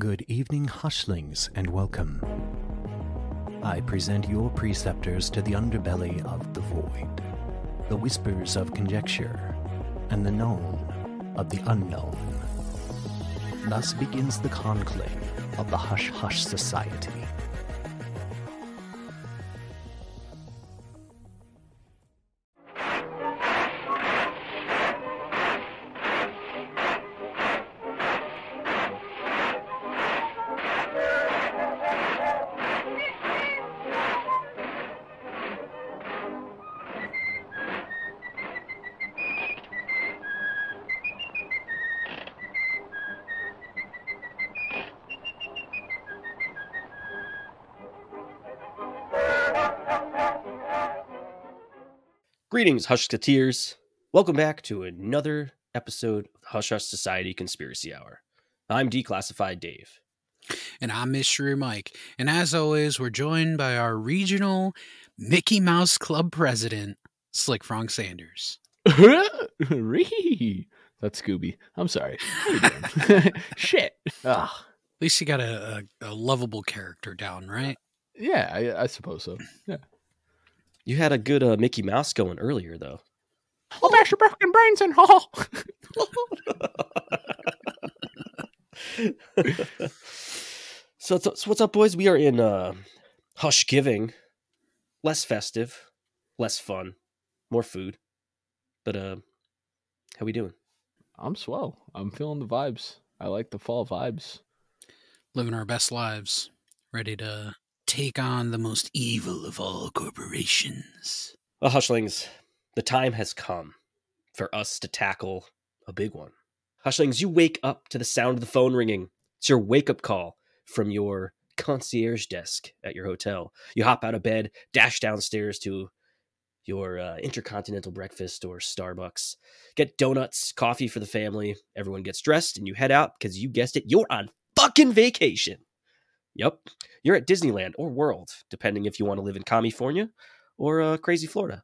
Good evening, hushlings, and welcome. I present your preceptors to the underbelly of the void, the whispers of conjecture, and the known of the unknown. Thus begins the conclave of the Hush Hush Society. Greetings, Hushketeers. Welcome back to another episode of the Hush Hush Society Conspiracy Hour. I'm Declassified Dave. And I'm Mystery Mike. And as always, we're joined by our regional Mickey Mouse Club president, Slick Frank Sanders. Ree. That's Scooby. I'm sorry. How you doing? Shit. Ugh. At least you got a, a, a lovable character down, right? Yeah, I, I suppose so. Yeah. You had a good uh, Mickey Mouse going earlier, though. I'll bash your broken brains in hall. so, so, so what's up, boys? We are in uh, Hush Giving. Less festive, less fun, more food. But uh, how we doing? I'm swell. I'm feeling the vibes. I like the fall vibes. Living our best lives, ready to take on the most evil of all corporations. Well, Hushlings, the time has come for us to tackle a big one. Hushlings, you wake up to the sound of the phone ringing. It's your wake up call from your concierge desk at your hotel. You hop out of bed, dash downstairs to your uh, intercontinental breakfast or Starbucks, get donuts, coffee for the family. Everyone gets dressed, and you head out because you guessed it, you're on fucking vacation. Yep, you're at Disneyland or World, depending if you want to live in California or uh, crazy Florida.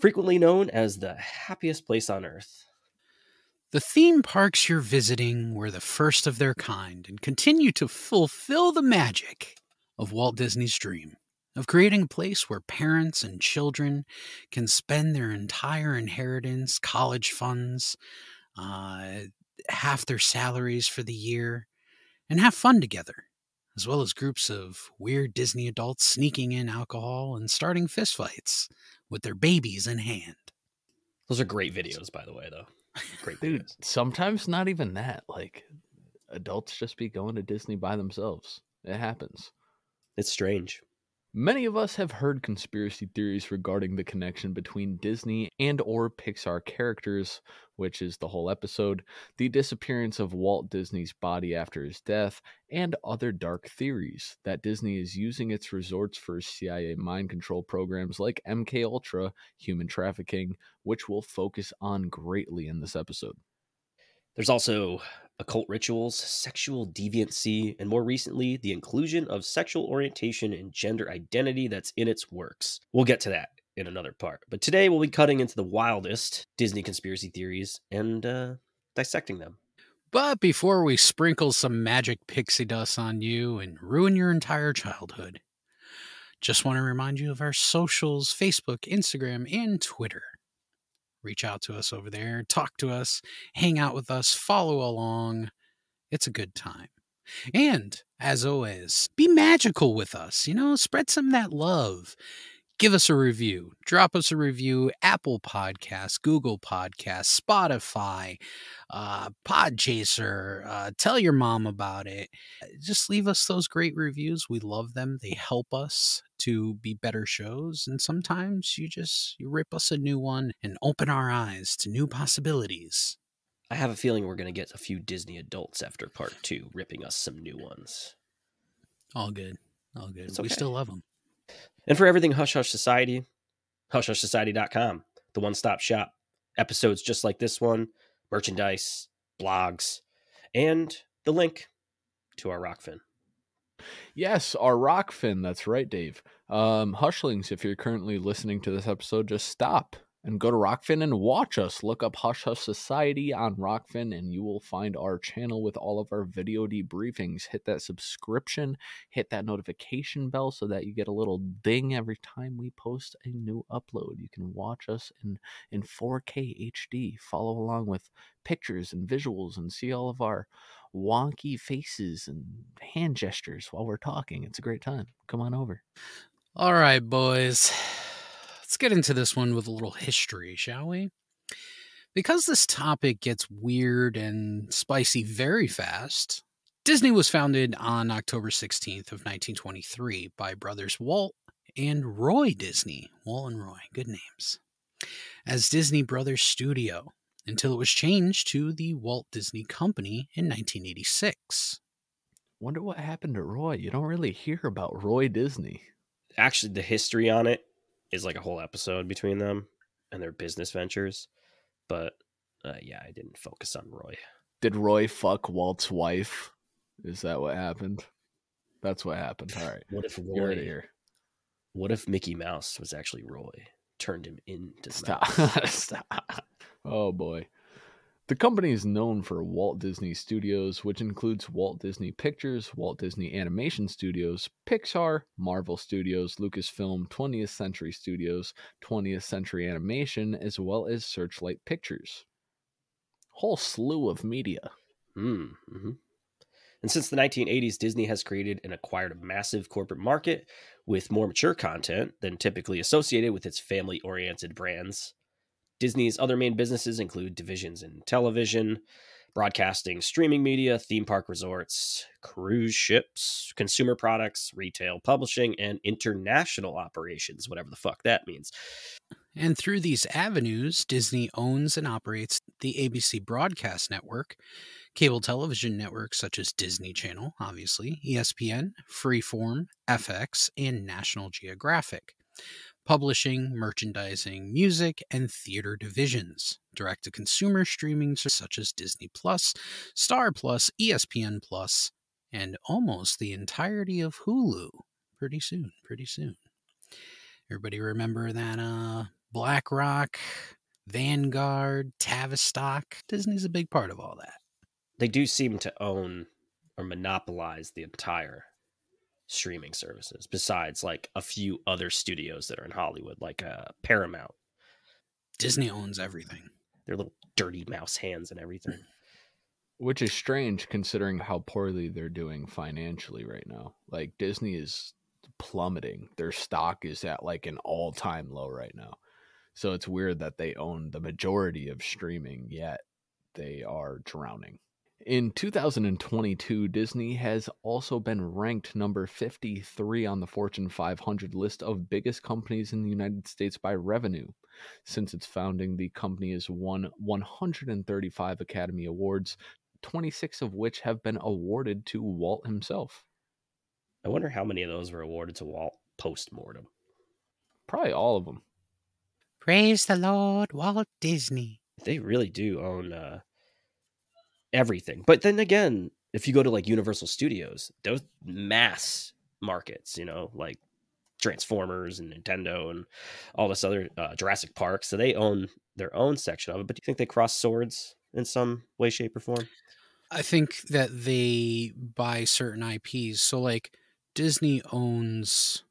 Frequently known as the happiest place on earth. The theme parks you're visiting were the first of their kind and continue to fulfill the magic of Walt Disney's dream of creating a place where parents and children can spend their entire inheritance, college funds, uh, half their salaries for the year, and have fun together, as well as groups of weird Disney adults sneaking in alcohol and starting fistfights with their babies in hand. Those are great videos, by the way, though. Great Dude, videos. sometimes not even that. Like, adults just be going to Disney by themselves. It happens. It's strange. Many of us have heard conspiracy theories regarding the connection between Disney and or Pixar characters, which is the whole episode, the disappearance of Walt Disney's body after his death, and other dark theories that Disney is using its resorts for CIA mind control programs like MK Ultra, human trafficking, which we'll focus on greatly in this episode. There's also occult rituals, sexual deviancy, and more recently, the inclusion of sexual orientation and gender identity that's in its works. We'll get to that in another part. But today, we'll be cutting into the wildest Disney conspiracy theories and uh, dissecting them. But before we sprinkle some magic pixie dust on you and ruin your entire childhood, just want to remind you of our socials Facebook, Instagram, and Twitter. Reach out to us over there, talk to us, hang out with us, follow along. It's a good time. And as always, be magical with us. You know, spread some of that love. Give us a review. Drop us a review. Apple Podcasts, Google Podcasts, Spotify, uh, Podchaser. Uh, tell your mom about it. Just leave us those great reviews. We love them. They help us to be better shows. And sometimes you just you rip us a new one and open our eyes to new possibilities. I have a feeling we're going to get a few Disney adults after part two, ripping us some new ones. All good. All good. It's We okay. still love them. And for everything Hush Hush Society, hushhushsociety.com, the one stop shop. Episodes just like this one, merchandise, blogs, and the link to our Rokfin. Yes, our Rokfin. That's right, Dave. Um, Hushlings, if you're currently listening to this episode, just stop and go to Rokfin and watch us. Look up Hush Hush Society on Rokfin, and you will find our channel with all of our video debriefings. Hit that subscription, hit that notification bell so that you get a little ding every time we post a new upload. You can watch us in, in 4K HD, follow along with pictures and visuals, and see all of our wonky faces and hand gestures while we're talking. It's a great time. Come on over. All right, boys. Let's get into this one with a little history, shall we? Because this topic gets weird and spicy very fast, Disney was founded on October 16th of 1923 by brothers Walt and Roy Disney. Walt and Roy, good names. As Disney Brothers Studio until it was changed to the Walt Disney Company in 1986. Wonder what happened to Roy. You don't really hear about Roy Disney. Actually, the history on it is like a whole episode between them and their business ventures. But uh, yeah, I didn't focus on Roy. Did Roy fuck Walt's wife? Is that what happened? That's what happened. All right. What if You're Roy? here. What if Mickey Mouse was actually Roy? Turned him into Stop. Stop. Oh boy. The company is known for Walt Disney Studios, which includes Walt Disney Pictures, Walt Disney Animation Studios, Pixar, Marvel Studios, Lucasfilm, 20th Century Studios, 20th Century Animation, as well as Searchlight Pictures. Whole slew of media. Mm, hmm And since the 1980s, Disney has created and acquired a massive corporate market with more mature content than typically associated with its family oriented brands. Disney's other main businesses include divisions in television, broadcasting, streaming media, theme park resorts, cruise ships, consumer products, retail, publishing, and international operations, whatever the fuck that means. And through these avenues, Disney owns and operates the ABC Broadcast Network, cable television networks such as Disney Channel, obviously, ESPN, Freeform, FX, and National Geographic, publishing, merchandising, music, and theater divisions, direct to consumer streaming such as Disney Plus, Star Plus, ESPN Plus, and almost the entirety of Hulu. Pretty soon, pretty soon. Everybody remember that uh BlackRock, Vanguard, Tavistock. Disney's a big part of all that. They do seem to own or monopolize the entire streaming services, besides like a few other studios that are in Hollywood, like uh, Paramount. Disney owns everything. Their little dirty mouse hands and everything. Which is strange considering how poorly they're doing financially right now. Like Disney is plummeting. Their stock is at like an all time low right now. So it's weird that they own the majority of streaming, yet they are drowning. In 2022, Disney has also been ranked number 53 on the Fortune 500 list of biggest companies in the United States by revenue. Since its founding, the company has won 135 Academy Awards, 26 of which have been awarded to Walt himself. I wonder how many of those were awarded to Walt post mortem. Probably all of them. Praise the Lord, Walt Disney. They really do own uh, everything. But then again, if you go to like Universal Studios, those mass markets, you know, like Transformers and Nintendo and all this other uh, Jurassic Park, so they own their own section of it. But do you think they cross swords in some way, shape, or form? I think that they buy certain IPs. So, like, Disney owns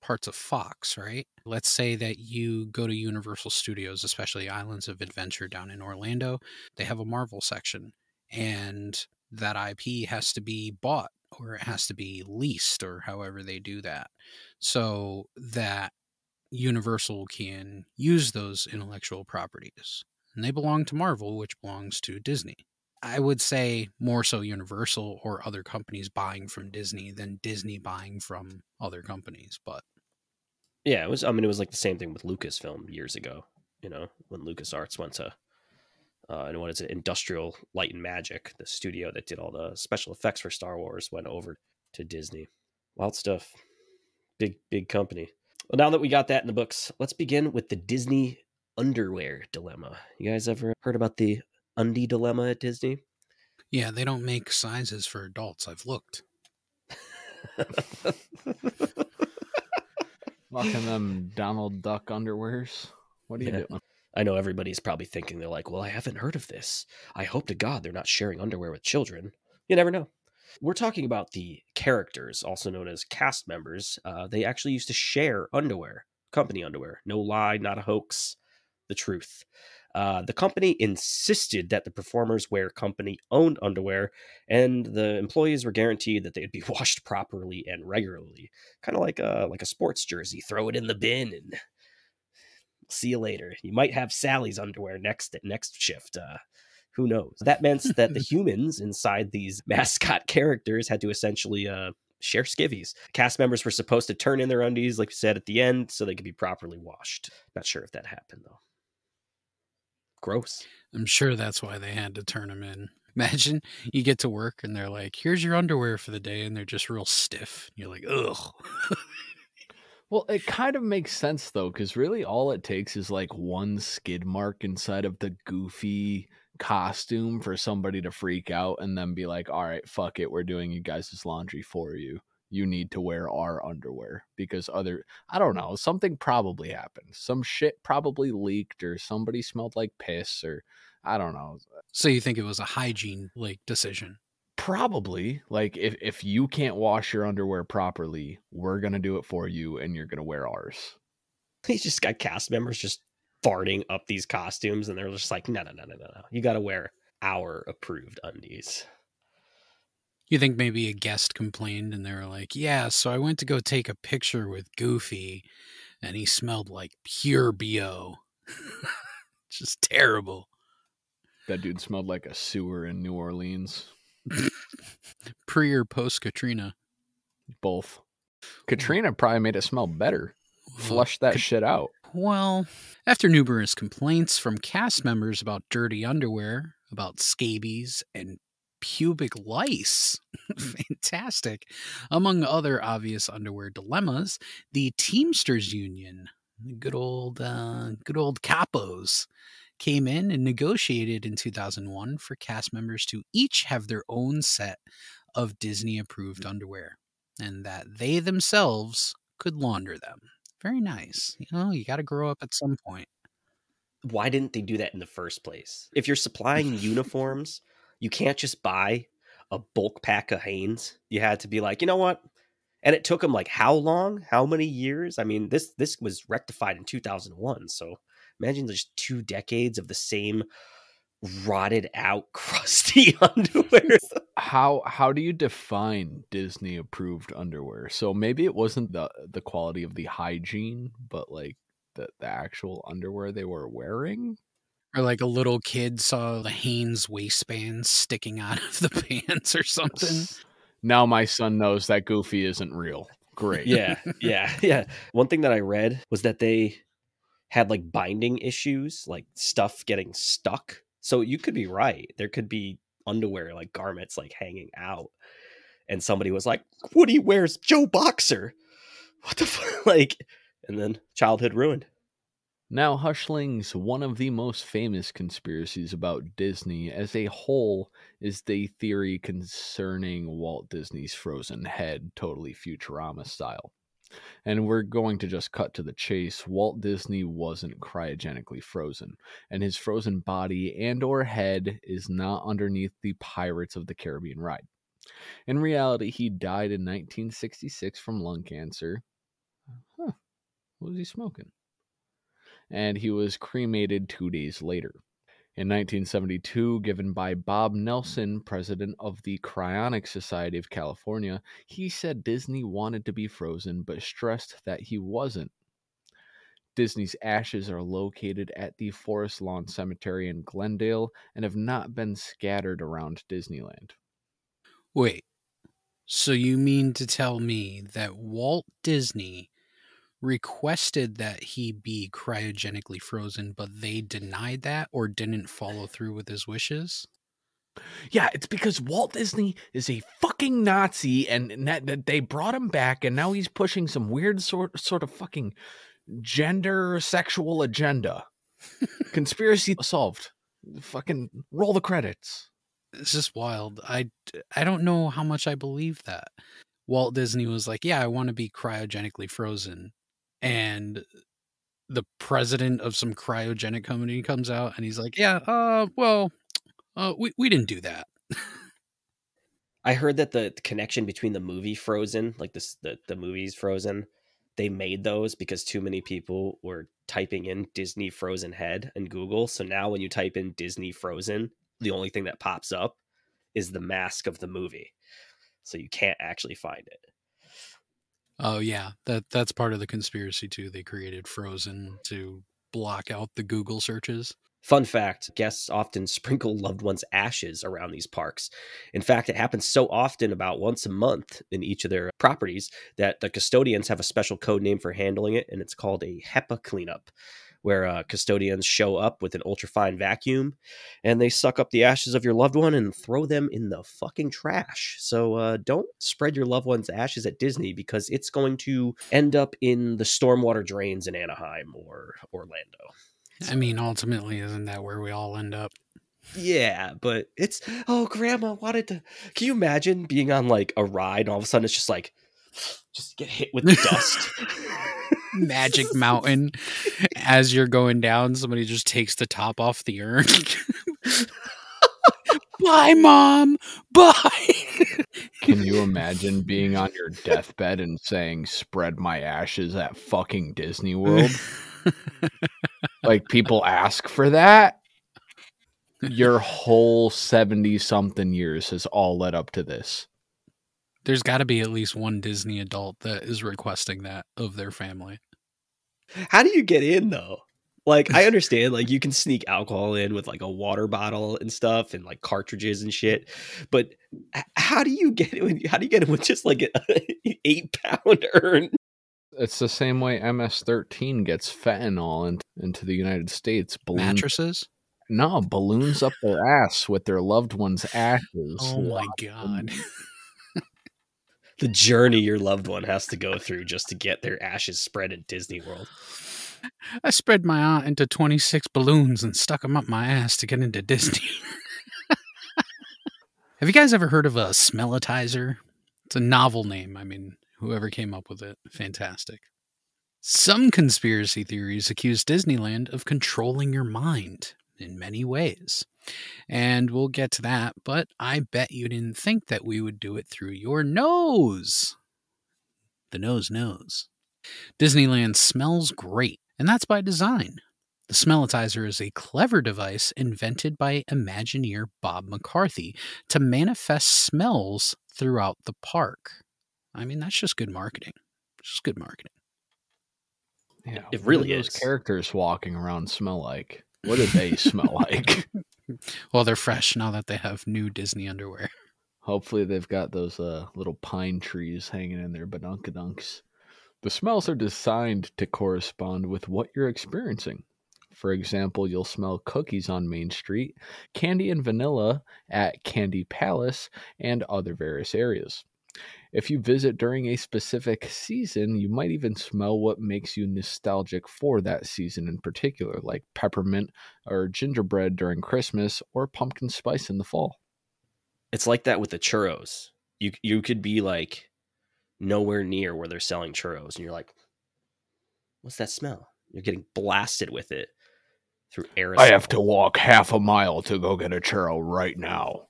parts of Fox, right? Let's say that you go to Universal Studios, especially Islands of Adventure down in Orlando, they have a Marvel section, and that IP has to be bought or it has to be leased or however they do that so that Universal can use those intellectual properties. And they belong to Marvel, which belongs to Disney. I would say more so Universal or other companies buying from Disney than Disney buying from other companies. But Yeah, it was. I mean, it was like the same thing with Lucasfilm years ago. You know, when LucasArts went to, uh, and what is it, Industrial Light and Magic, the studio that did all the special effects for Star Wars, went over to Disney. Wild stuff. Big, big company. Well, now that we got that in the books, let's begin with the Disney underwear dilemma. You guys ever heard about the undie dilemma at Disney? yeah, they don't make sizes for adults. I've looked. Fucking them Donald Duck underwears. What are you Yeah. doing? I know everybody's probably thinking they're like, well, I haven't heard of this. I hope to God they're not sharing underwear with children. You never know. We're talking about the characters, also known as cast members. Uh, they actually used to share underwear, company underwear. No lie, not a hoax, the truth. Uh, the company insisted that the performers wear company owned underwear, and the employees were guaranteed that they'd be washed properly and regularly. Kind of like a like a sports jersey. Throw it in the bin and see you later. You might have Sally's underwear next next shift. Uh, who knows? That meant that the humans inside these mascot characters had to essentially uh, share skivvies. Cast members were supposed to turn in their undies, like you said, at the end so they could be properly washed. Not sure if that happened though. Gross. I'm sure that's why they had to turn them in. Imagine you get to work and they're like, "Here's your underwear for the day," and they're just real stiff. You're like, "Ugh." Well, it kind of makes sense though, because really all it takes is like one skid mark inside of the goofy costume for somebody to freak out and then be like, all right, fuck it, we're doing you guys' laundry for you. You need to wear our underwear because other, I don't know, something probably happened. Some shit probably leaked or somebody smelled like piss or I don't know. so you think it was a hygiene like decision? Probably like if, if you can't wash your underwear properly, we're going to do it for you and you're going to wear ours. He's just got cast members just farting up these costumes, and they're just like, no, no, no, no, no, no. You got to wear our approved undies. You think maybe a guest complained and they were like, Yeah, so I went to go take a picture with Goofy and he smelled like pure BO. Just terrible. That dude smelled like a sewer in New Orleans. Pre or post Katrina. Both. Katrina probably made it smell better. Flush that Kat- shit out. Well, after numerous complaints from cast members about dirty underwear, about scabies, and pubic lice, fantastic, among other obvious underwear dilemmas, the Teamsters Union, the good old, uh, good old capos, came in and negotiated in 2001 for cast members to each have their own set of Disney approved underwear and that they themselves could launder them. Very nice. You know, you got to grow up at some point. Why didn't they do that in the first place? If you're supplying uniforms, you can't just buy a bulk pack of Hanes. You had to be like, you know what? And it took them like how long? How many years? I mean, this this was rectified in 2001. So imagine just two decades of the same rotted out, crusty underwear. How how do you define Disney approved underwear? So maybe it wasn't the the quality of the hygiene, but like the, the actual underwear they were wearing. Or like a little kid saw the Hanes waistband sticking out of the pants or something. Now my son knows that Goofy isn't real. Great. yeah, yeah, yeah. One thing that I read was that they had like binding issues, like stuff getting stuck. So you could be right. There could be underwear, like garments, like hanging out. And somebody was like, Woody wears Joe Boxer. What the fuck? Like, and then childhood ruined. Now, Hushlings, one of the most famous conspiracies about Disney as a whole is the theory concerning Walt Disney's frozen head, totally Futurama style. And we're going to just cut to the chase. Walt Disney wasn't cryogenically frozen, and his frozen body and or head is not underneath the Pirates of the Caribbean ride. In reality, he died in 1966 from lung cancer. Huh. What was he smoking? and he was cremated two days later. In 1972, given by Bob Nelson, president of the Cryonic Society of California, he said Disney wanted to be frozen but stressed that he wasn't. Disney's ashes are located at the Forest Lawn Cemetery in Glendale and have not been scattered around Disneyland. Wait, so you mean to tell me that Walt Disney requested that he be cryogenically frozen, but they denied that or didn't follow through with his wishes? Yeah, it's because Walt Disney is a fucking Nazi, and that, that they brought him back, and now he's pushing some weird sort sort of fucking gender sexual agenda. Conspiracy solved. Fucking roll the credits. It's just wild. I, I don't know how much I believe that. Walt Disney was like, Yeah, I want to be cryogenically frozen. And the president of some cryogenic company comes out and he's like, "Yeah, uh, well, uh, we we didn't do that." I heard that the connection between the movie Frozen, like this, the the movies Frozen, they made those because too many people were typing in Disney Frozen head in Google. So now when you type in Disney Frozen, the only thing that pops up is the mask of the movie. So you can't actually find it. Oh yeah, that that's part of the conspiracy too. They created Frozen to block out the Google searches. Fun fact guests often sprinkle loved ones' ashes around these parks. In fact, it happens so often, about once a month in each of their properties, that the custodians have a special code name for handling it, and it's called a HEPA cleanup, where uh, custodians show up with an ultrafine vacuum and they suck up the ashes of your loved one and throw them in the fucking trash. So uh, don't spread your loved one's ashes at Disney because it's going to end up in the stormwater drains in Anaheim or Orlando. I mean, ultimately, isn't that where we all end up? Yeah, but it's oh, grandma wanted to. Can you imagine being on like a ride and all of a sudden it's just like just get hit with dust? Magic Mountain. As you're going down, somebody just takes the top off the urn. Bye, mom. Bye. Can you imagine being on your deathbed and saying, spread my ashes at fucking Disney World? like, people ask for that? Your whole 70 something years has all led up to this. There's got to be at least one Disney adult that is requesting that of their family. How do you get in though? Like I understand like you can sneak alcohol in with like a water bottle and stuff and like cartridges and shit, but how do you get it? How do you get it with just like an eight pound urn? It's the same way MS-13 gets fentanyl in, into the United States. Balloons, Mattresses? No, balloons up their ass with their loved ones' ashes. Oh my god. Um, the journey your loved one has to go through just to get their ashes spread at Disney World. I spread my aunt into 26 balloons and stuck them up my ass to get into Disney. Have you guys ever heard of a smellitizer? It's a novel name. I mean, whoever came up with it, fantastic. Some conspiracy theories accuse Disneyland of controlling your mind in many ways. And we'll get to that, but I bet you didn't think that we would do it through your nose. The nose knows. Disneyland smells great, and that's by design. The Smellitizer is a clever device invented by Imagineer Bob McCarthy to manifest smells throughout the park. I mean, that's just good marketing. It's just good marketing. Yeah, it really is. Those characters walking around smell like. What do they smell like? well, they're fresh now that they have new Disney underwear. Hopefully, they've got those uh, little pine trees hanging in their badunkadunks. The smells are designed to correspond with what you're experiencing. For example, you'll smell cookies on Main Street, candy and vanilla at Candy Palace, and other various areas. If you visit during a specific season, you might even smell what makes you nostalgic for that season in particular, like peppermint or gingerbread during Christmas or pumpkin spice in the fall. It's like that with the churros. You you could be like nowhere near where they're selling churros and you're like what's that smell? You're getting blasted with it through air. I have to walk half a mile to go get a churro right now.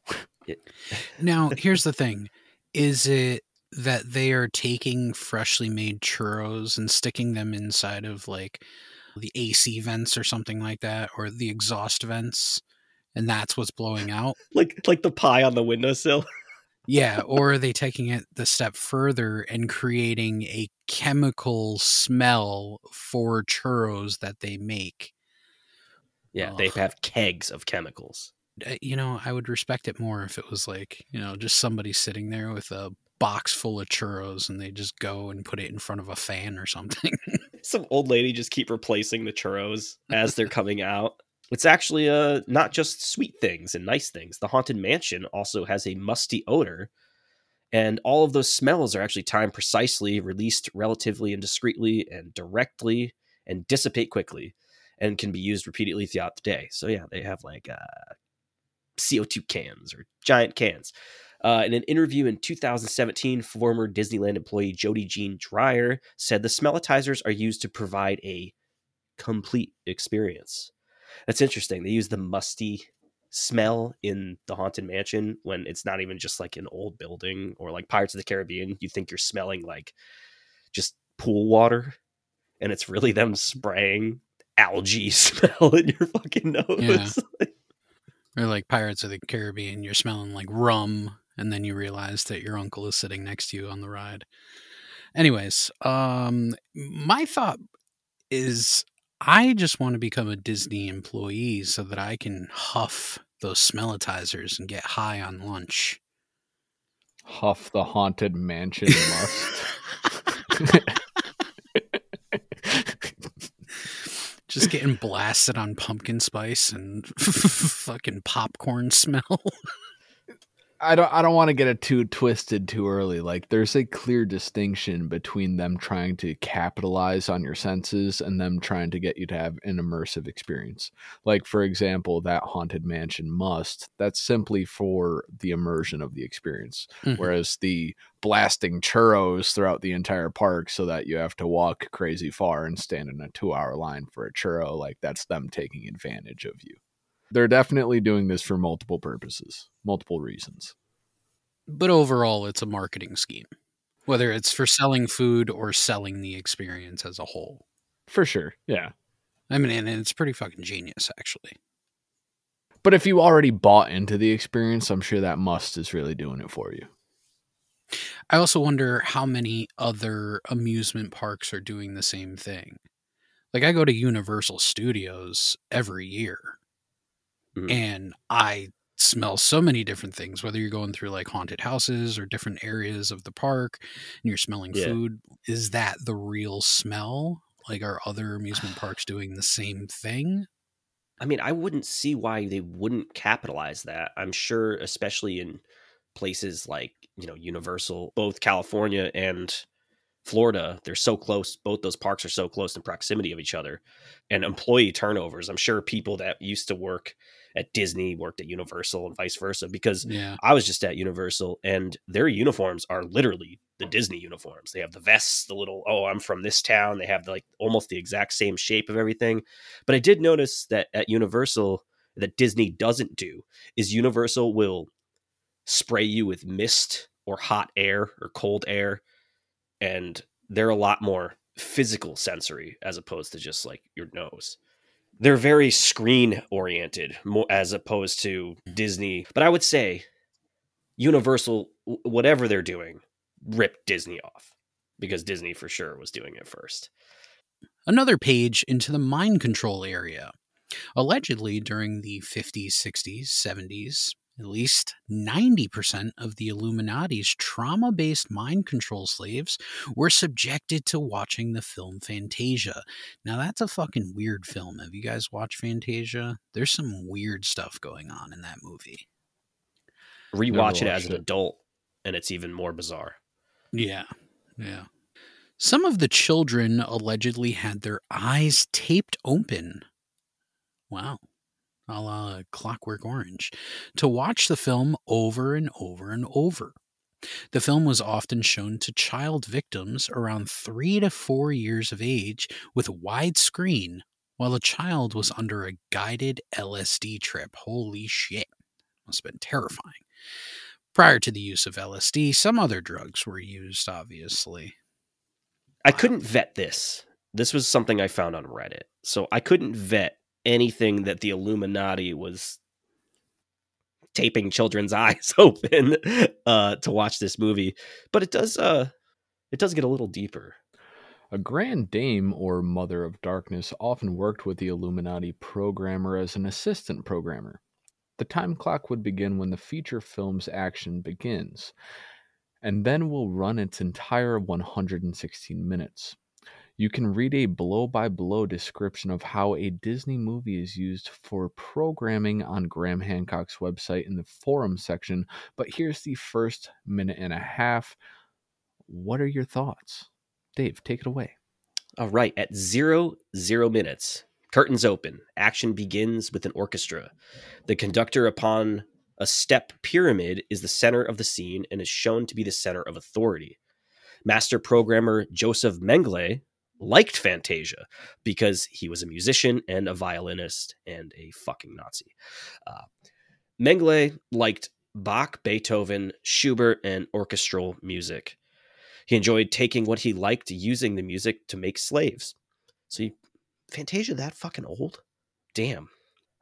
now, here's the thing. Is it that they are taking freshly made churros and sticking them inside of like the AC vents or something like that, or the exhaust vents, and that's what's blowing out. like like the pie on the windowsill. yeah, or are they taking it the step further and creating a chemical smell for churros that they make? Yeah, Ugh. they have kegs of chemicals. Uh, you know, I would respect it more if it was like, you know, just somebody sitting there with a box full of churros and they just go and put it in front of a fan or something. Some old lady just keep replacing the churros as they're coming out. It's actually uh not just sweet things and nice things. The haunted mansion also has a musty odor, and all of those smells are actually timed precisely, released relatively and discreetly and directly, and dissipate quickly, and can be used repeatedly throughout the day. So yeah, they have like uh, CO2 cans or giant cans. Uh, in an interview in 2017, former Disneyland employee Jody Jean Dreyer said the smellitizers are used to provide a complete experience. That's interesting. They use the musty smell in the haunted mansion when it's not even just like an old building or like Pirates of the Caribbean. You think you're smelling like just pool water, and it's really them spraying algae smell in your fucking nose. Yeah. Or like Pirates of the Caribbean, you're smelling like rum, and then you realize that your uncle is sitting next to you on the ride. Anyways, um, my thought is I just want to become a Disney employee so that I can huff those smellitizers and get high on lunch. Huff the haunted mansion must. just getting blasted on pumpkin spice and fucking popcorn smell. I don't I don't want to get it too twisted too early. Like there's a clear distinction between them trying to capitalize on your senses and them trying to get you to have an immersive experience. Like for example, that haunted mansion must that's simply for the immersion of the experience. Mm-hmm. Whereas the blasting churros throughout the entire park so that you have to walk crazy far and stand in a 2-hour line for a churro, like that's them taking advantage of you they're definitely doing this for multiple purposes, multiple reasons. But overall, it's a marketing scheme, whether it's for selling food or selling the experience as a whole. For sure. Yeah. I mean, and it's pretty fucking genius, actually. But if you already bought into the experience, I'm sure that must is really doing it for you. I also wonder how many other amusement parks are doing the same thing. Like, I go to Universal Studios every year Mhm. and I smell so many different things whether you're going through like haunted houses or different areas of the park and you're smelling Yeah. food is that the real smell like are other amusement parks doing the same thing I mean, I wouldn't see why they wouldn't capitalize that. I'm sure, especially in places like, you know, Universal, both California and Florida, they're so close. Both those parks are so close in proximity of each other. And employee turnovers, I'm sure people that used to work at Disney worked at Universal and vice versa because yeah I was just at Universal and their uniforms are literally the Disney uniforms. They have the vests, the little, oh, I'm from this town. They have like almost the exact same shape of everything. But I did notice that at Universal, that Disney doesn't do is Universal will spray you with mist or hot air or cold air. And they're a lot more physical sensory as opposed to just like your nose they're very screen oriented as opposed to Disney. But I would say Universal, whatever they're doing, ripped Disney off because Disney for sure was doing it first. another page into the mind control area allegedly during the 50s 60s 70s at least 90% of the Illuminati's trauma based mind control slaves were subjected to watching the film Fantasia. Now, that's a fucking weird film. Have you guys watched Fantasia? There's some weird stuff going on in that movie. Rewatch it as an it. adult, and it's even more bizarre. Yeah, yeah. Some of the children allegedly had their eyes taped open. Wow. A la Clockwork Orange. To watch the film over and over and over. The film was often shown to child victims around three to four years of age with a widescreen while the child was under a guided LSD trip. Holy shit. Must have been terrifying. Prior to the use of LSD, some other drugs were used, obviously. I um, couldn't vet this. This was something I found on Reddit. So I couldn't vet anything that the Illuminati was taping children's eyes open uh to watch this movie. But it does uh it does get a little deeper. A Grand Dame or Mother of Darkness often worked with the Illuminati programmer as an assistant programmer. The time clock would begin when the feature film's action begins, and then will run its entire 116 minutes. You can read a blow by blow description of how a Disney movie is used for programming on Graham Hancock's website in the forum section, but here's the first minute and a half. What are your thoughts? Dave, take it away. All right, at zero zero minutes, curtains open. Action begins with an orchestra. The conductor upon a step pyramid is the center of the scene and is shown to be the center of authority. Master programmer Joseph Mengele, liked Fantasia because he was a musician and a violinist and a fucking Nazi. Uh, Mengele liked Bach, Beethoven, Schubert, and orchestral music. He enjoyed taking what he liked, using the music to make slaves. So, he, Fantasia that fucking old? Damn.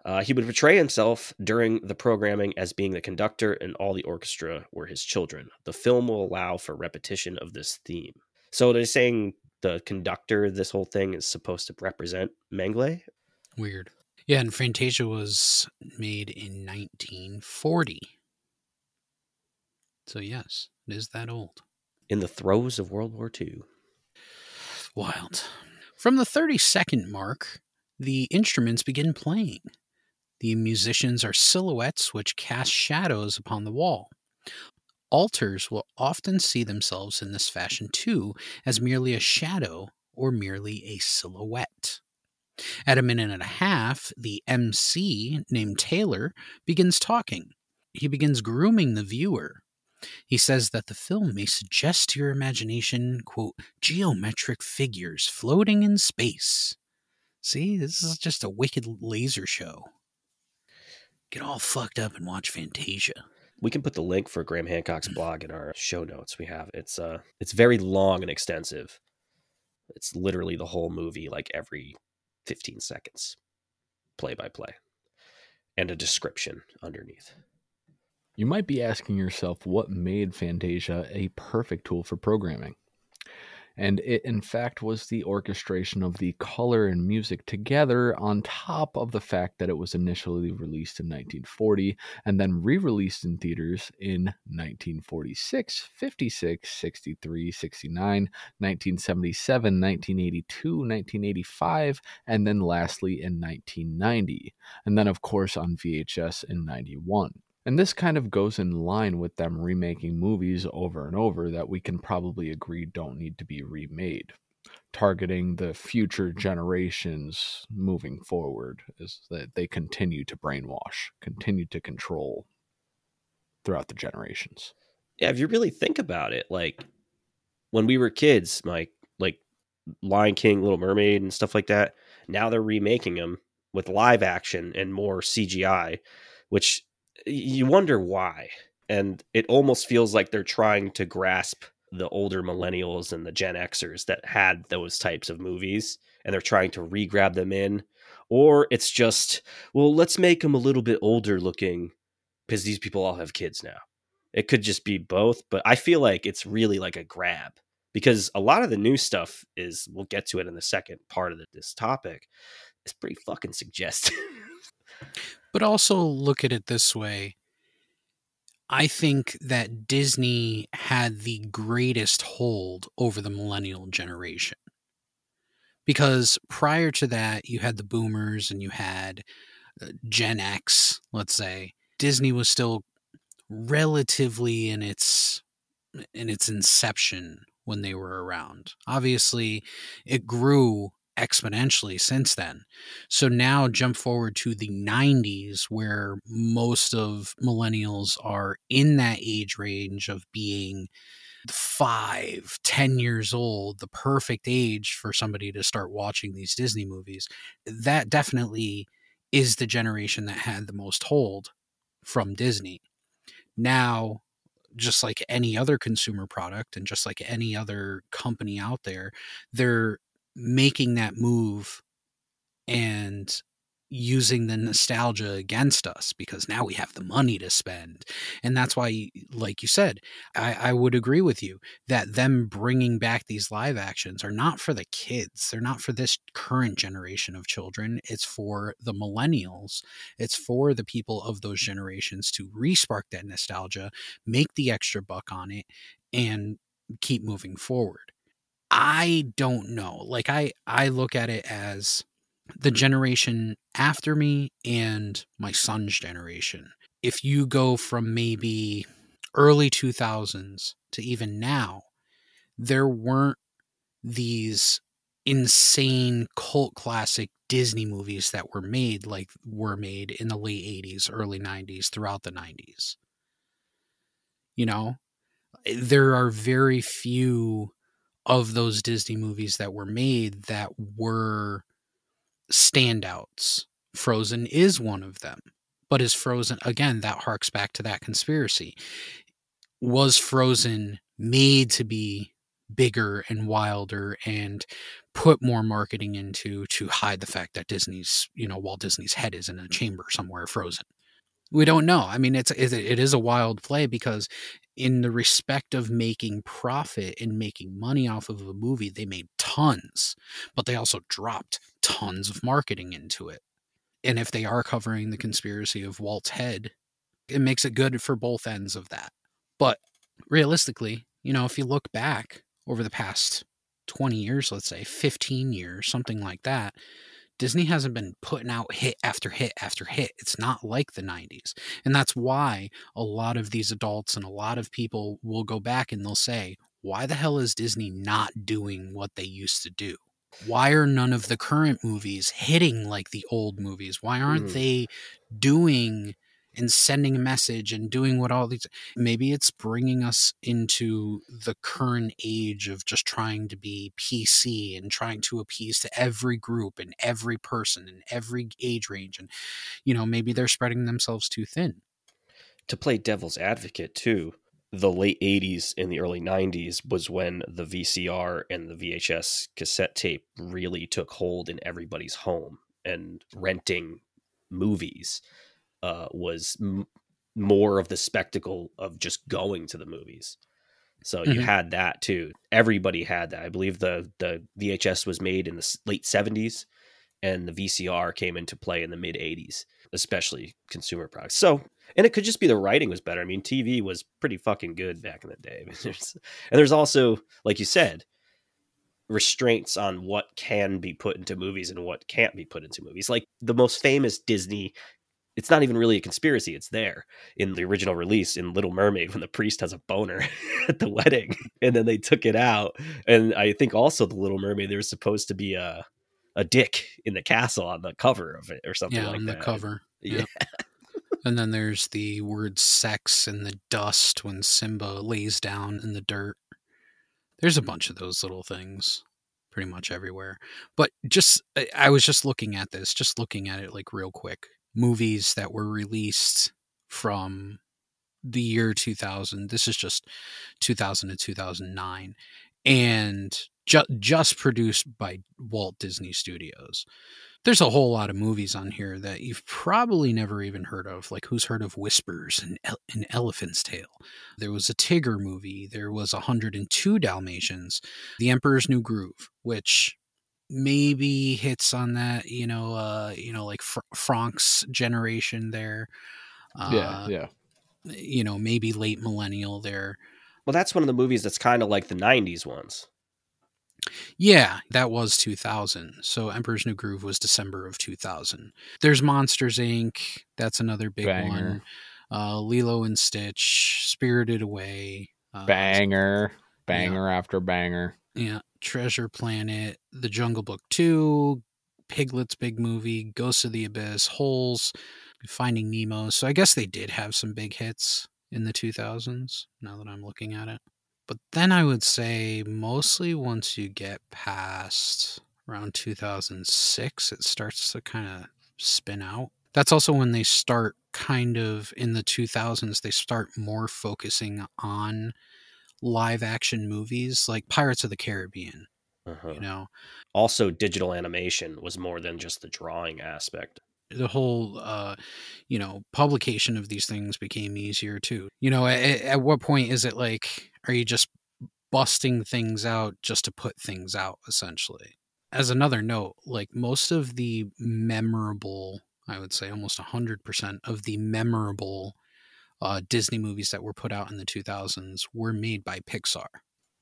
Uh, he would portray himself during the programming as being the conductor, and all the orchestra were his children. The film will allow for repetition of this theme. So they're saying the conductor, this whole thing is supposed to represent Mengele. Weird. Yeah, and Fantasia was made in 1940. So, yes, it is that old. In the throes of World War II. Wild. From the 30 second mark, the instruments begin playing. The musicians are silhouettes which cast shadows upon the wall. Alters will often see themselves in this fashion too, as merely a shadow or merely a silhouette. At a minute and a half, the MC, named Taylor, begins talking. He begins grooming the viewer. He says that the film may suggest to your imagination, quote, geometric figures floating in space. See, this is just a wicked laser show. Get all fucked up and watch Fantasia. We can put the link for Graham Hancock's blog in our show notes. We have it's uh it's very long and extensive. It's literally the whole movie, like every 15 seconds, play by play, and a description underneath. You might be asking yourself what made Fantasia a perfect tool for programming and it in fact was the orchestration of the color and music together on top of the fact that it was initially released in 1940 and then re-released in theaters in 1946 56 63 69 1977 1982 1985 and then lastly in 1990 and then of course on vhs in 91 and this kind of goes in line with them remaking movies over and over that we can probably agree don't need to be remade, targeting the future generations moving forward as that they continue to brainwash, continue to control throughout the generations. Yeah, if you really think about it, like when we were kids, like like Lion King, Little Mermaid, and stuff like that. Now they're remaking them with live action and more CGI, which you wonder why. And it almost feels like they're trying to grasp the older millennials and the Gen Xers that had those types of movies and they're trying to re grab them in. Or it's just, well, let's make them a little bit older looking because these people all have kids now. It could just be both, but I feel like it's really like a grab because a lot of the new stuff is, we'll get to it in the second part of this topic, it's pretty fucking suggestive. But also look at it this way. I think that Disney had the greatest hold over the millennial generation. Because prior to that, you had the boomers and you had uh, Gen X, let's say. Disney was still relatively in its in its inception when they were around. Obviously, it grew exponentially since then. So now jump forward to the 90s where most of millennials are in that age range of being five, ten years old, the perfect age for somebody to start watching these Disney movies. That definitely is the generation that had the most hold from Disney. Now, just like any other consumer product and just like any other company out there, they're making that move and using the nostalgia against us because now we have the money to spend. And that's why, like you said, I, I, would agree with you that them bringing back these live actions are not for the kids. They're not for this current generation of children. It's for the millennials. It's for the people of those generations to respark that nostalgia, make the extra buck on it, and keep moving forward. I don't know. Like I I look at it as the mm-hmm. generation after me and my son's generation. If you go from maybe early 2000s to even now, there weren't these insane cult classic Disney movies that were made like were made in the late 80s, early 90s, throughout the 90s. You know, there are very few of those Disney movies that were made that were standouts. Frozen is one of them. But is Frozen, again, that harks back to that conspiracy. Was Frozen made to be bigger and wilder and put more marketing into to hide the fact that Disney's, you know, Walt Disney's head is in a chamber somewhere frozen? We don't know. I mean, it's it is a wild play because in the respect of making profit and making money off of a movie, they made tons, but they also dropped tons of marketing into it. And if they are covering the conspiracy of Walt's head, it makes it good for both ends of that. But realistically, you know, if you look back over the past 20 years, let's say 15 years, something like that, Disney hasn't been putting out hit after hit after hit. It's not like the 90s. And that's why a lot of these adults and a lot of people will go back and they'll say, why the hell is Disney not doing what they used to do? Why are none of the current movies hitting like the old movies? Why aren't mm. they doing and sending a message and doing what all these maybe it's bringing us into the current age of just trying to be PC and trying to appease to every group and every person and every age range and you know maybe they're spreading themselves too thin. To play devil's advocate too the late 80s and the early 90s was when the VCR and the VHS cassette tape really took hold in everybody's home and renting movies uh, was m- more of the spectacle of just going to the movies. So mm-hmm. you had that too. Everybody had that. I believe the the VHS was made in the late 70s and the VCR came into play in the mid 80s, especially consumer products. So, and it could just be the writing was better. I mean, TV was pretty fucking good back in the day. and there's also, like you said, restraints on what can be put into movies and what can't be put into movies. Like the most famous Disney it's not even really a conspiracy. It's there in the original release in Little Mermaid when the priest has a boner at the wedding, and then they took it out. And I think also the Little Mermaid there was supposed to be a a dick in the castle on the cover of it or something yeah, like on that. the cover. Yeah. and then there's the word sex in the dust when Simba lays down in the dirt. There's a bunch of those little things pretty much everywhere. But just I was just looking at this, just looking at it like real quick movies that were released from the year 2000. This is just 2000 to 2009. And ju- just produced by Walt Disney Studios. There's a whole lot of movies on here that you've probably never even heard of. Like, who's heard of Whispers and El- An Elephant's Tale? There was a Tigger movie. There was 102 Dalmatians. The Emperor's New Groove, which maybe hits on that you know uh you know like Fr- Frank's generation there uh, yeah. yeah you know maybe late millennial there. Well that's one of the movies that's kind of like the 90s ones. Yeah that was 2000 so emperor's new groove was december of 2000 there's monsters inc. That's another big banger. one. Uh lilo and stitch spirited away uh, banger. Banger yeah. after banger. Yeah Treasure Planet, The Jungle Book 2, Piglet's Big Movie, Ghosts of the Abyss, Holes, Finding Nemo. So I guess they did have some big hits in the 2000s, now that I'm looking at it. But then I would say mostly once you get past around 2006, it starts to kind of spin out. That's also when they start kind of in the 2000s, they start more focusing on live action movies like Pirates of the Caribbean. Uh-huh. You know, also digital animation was more than just the drawing aspect. The whole, uh, you know, publication of these things became easier too. You know, at, at what point is it like, are you just busting things out just to put things out, essentially? As another note, like most of the memorable, I would say almost 100% of the memorable uh, Disney movies that were put out in the 2000s were made by Pixar.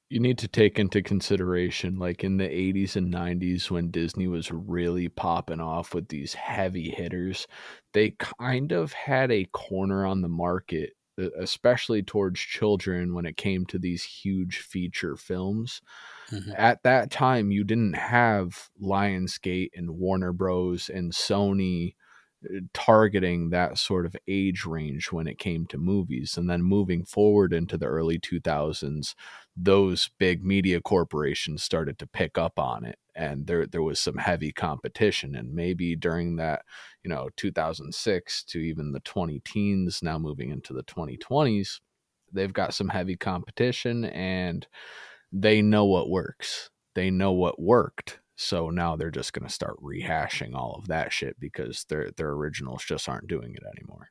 You need to take into consideration, like in the 80s and 90s, when Disney was really popping off with these heavy hitters, they kind of had a corner on the market, especially towards children when it came to these huge feature films. Mm-hmm. At that time, you didn't have Lionsgate and Warner Bros. and Sony targeting that sort of age range when it came to movies. And then moving forward into the early 2000s, those big media corporations started to pick up on it. And there there was some heavy competition. And maybe during that you know 2006 to even the 20 teens now moving into the 2020s they've got some heavy competition and they know what works. They know what worked so now they're just going to start rehashing all of that shit because their their originals just aren't doing it anymore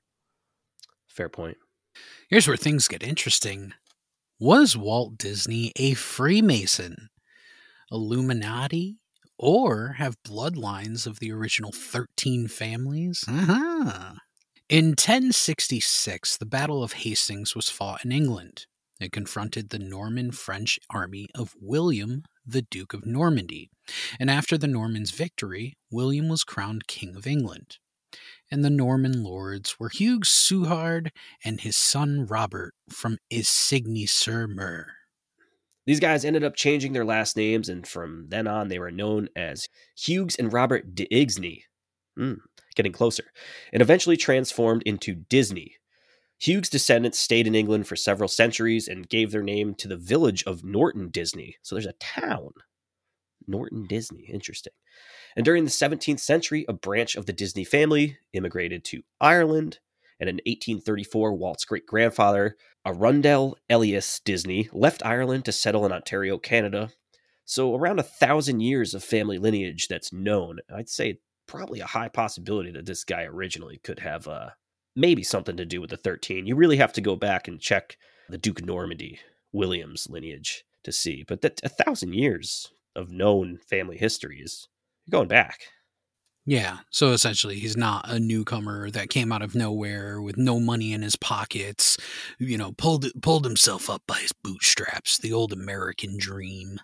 Fair point. Here's where things get interesting. Was Walt Disney a Freemason, Illuminati, or have bloodlines of the original 13 families? Uh-huh. In 1066, the Battle of Hastings was fought in England. It confronted the Norman French army of William, the Duke of Normandy. And after the Normans' victory, William was crowned King of England. And the Norman lords were Hugh Suhard and his son Robert from Isigny sur Mer. These guys ended up changing their last names, and from then on, they were known as Hughes and Robert de. Hmm, getting closer. And eventually transformed into Disney. Hughes' descendants stayed in England for several centuries and gave their name to the village of Norton Disney. So there's a town. Norton Disney. Interesting. And during the 17th century, a branch of the Disney family immigrated to Ireland. And in 1834, Walt's great grandfather, Arundel Elias Disney, left Ireland to settle in Ontario, Canada. So, around a thousand years of family lineage that's known. I'd say probably a high possibility that this guy originally could have uh, maybe something to do with the 13. You really have to go back and check the Duke of Normandy, Williams lineage to see. But that a thousand years of known family history is going back. Yeah, so essentially, he's not a newcomer that came out of nowhere with no money in his pockets. You know, pulled pulled himself up by his bootstraps. The old American dream.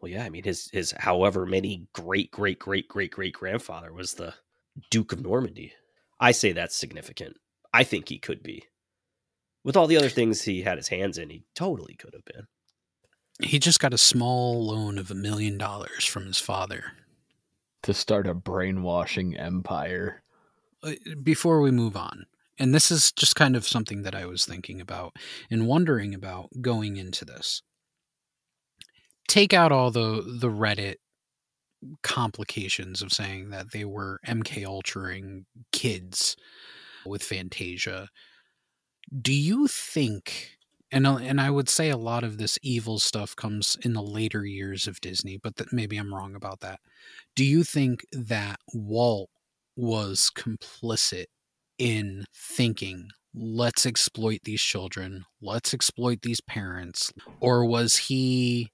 Well, yeah, I mean his his however many great great great great great grandfather was the Duke of Normandy. I say that's significant. I think he could be. With all the other things he had his hands in, he totally could have been. He just got a small loan of a million dollars from his father. to start a brainwashing empire. Uh, Before we move on, and this is just kind of something that I was thinking about and wondering about going into this. Take out all the the Reddit complications of saying that they were MK ultraing kids with Fantasia. Do you think and uh, and I would say a lot of this evil stuff comes in the later years of Disney, but that maybe I'm wrong about that. Do you think that Walt was complicit in thinking, let's exploit these children, let's exploit these parents, or was he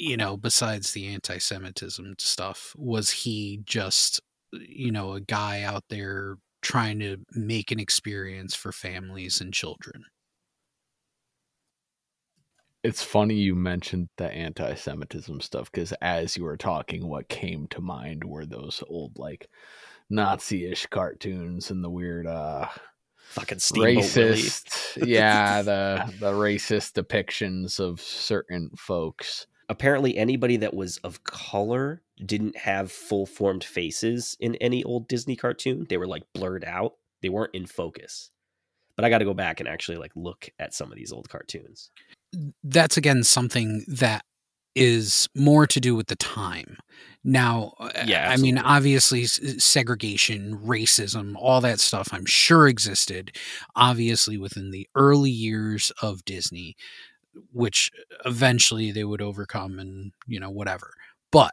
you know, besides the anti-Semitism stuff, was he just, you know, a guy out there trying to make an experience for families and children? It's funny you mentioned the anti Semitism stuff because as you were talking, what came to mind were those old, like, Nazi ish cartoons and the weird, uh, Fucking Steamboat racist. yeah, the, the racist depictions of certain folks. Apparently, anybody that was of color didn't have full formed faces in any old Disney cartoon. They were like blurred out. They weren't in focus. But I got to go back and actually like look at some of these old cartoons. that's again something that is more to do with the time. Now, Yeah, I mean, obviously, segregation, racism, all that stuff, I'm sure existed, obviously, within the early years of Disney, which eventually they would overcome and, you know, whatever. But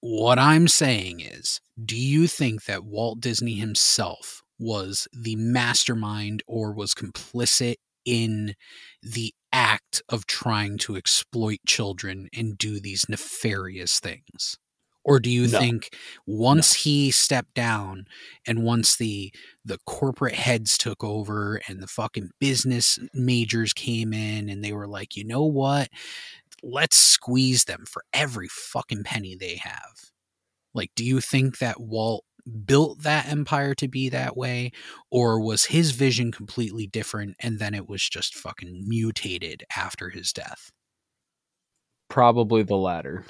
what I'm saying is, do you think that Walt Disney himself was the mastermind or was complicit in the act of trying to exploit children and do these nefarious things? Or do you No. think once he stepped down and once the the corporate heads took over and the fucking business majors came in and they were like, "You know what? Let's squeeze them for every fucking penny they have." Like, do you think that Walt built that empire to be that way or was his vision completely different and then it was just fucking mutated after his death? Probably the latter.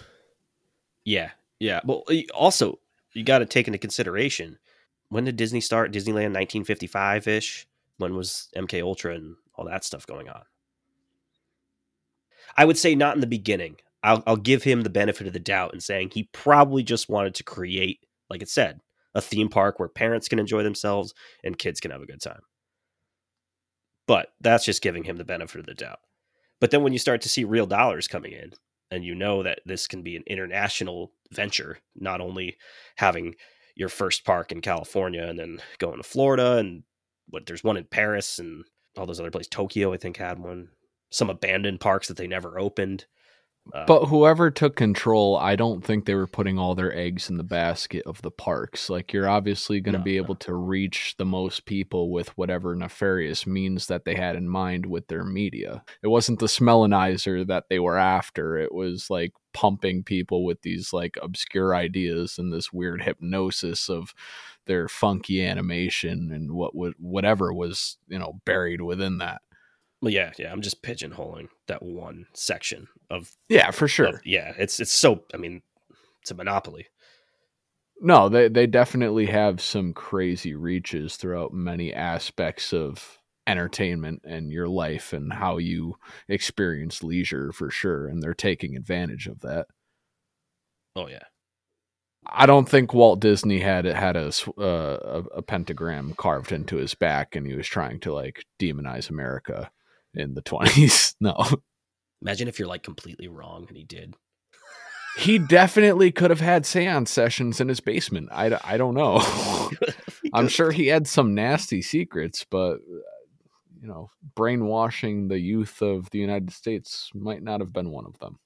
Yeah, yeah. Well, also you got to take into consideration when did Disney start? Disneyland 1955 ish. When was MK Ultra and all that stuff going on? I would say not in the beginning. I'll, I'll give him the benefit of the doubt in saying he probably just wanted to create, like it said, a theme park where parents can enjoy themselves and kids can have a good time. But that's just giving him the benefit of the doubt. But then when you start to see real dollars coming in, and you know that this can be an international venture, not only having your first park in California and then going to Florida and what there's one in Paris and all those other places. Tokyo, I think, had one. Some abandoned parks that they never opened. Uh, But whoever took control, I don't think they were putting all their eggs in the basket of the parks. Like you're obviously going to No, be no. able to reach the most people with whatever nefarious means that they had in mind with their media. It wasn't the Smellitzer that they were after. It was like pumping people with these like obscure ideas and this weird hypnosis of their funky animation and what would whatever was, you know, buried within that. Well, yeah, yeah. I'm just pigeonholing that one section of, Yeah, for sure. of- yeah, it's it's so. I mean, it's a monopoly. No, they they definitely have some crazy reaches throughout many aspects of entertainment and your life and how you experience leisure for sure and they're taking advantage of that. Oh yeah, I don't think Walt Disney had it had a uh, a, a pentagram carved into his back and he was trying to like demonize America in the 20s. No. imagine if you're like completely wrong and he did. He definitely could have had seance sessions in his basement. I, I don't know. I'm sure he had some nasty secrets, but uh, you know, brainwashing the youth of the United States might not have been one of them.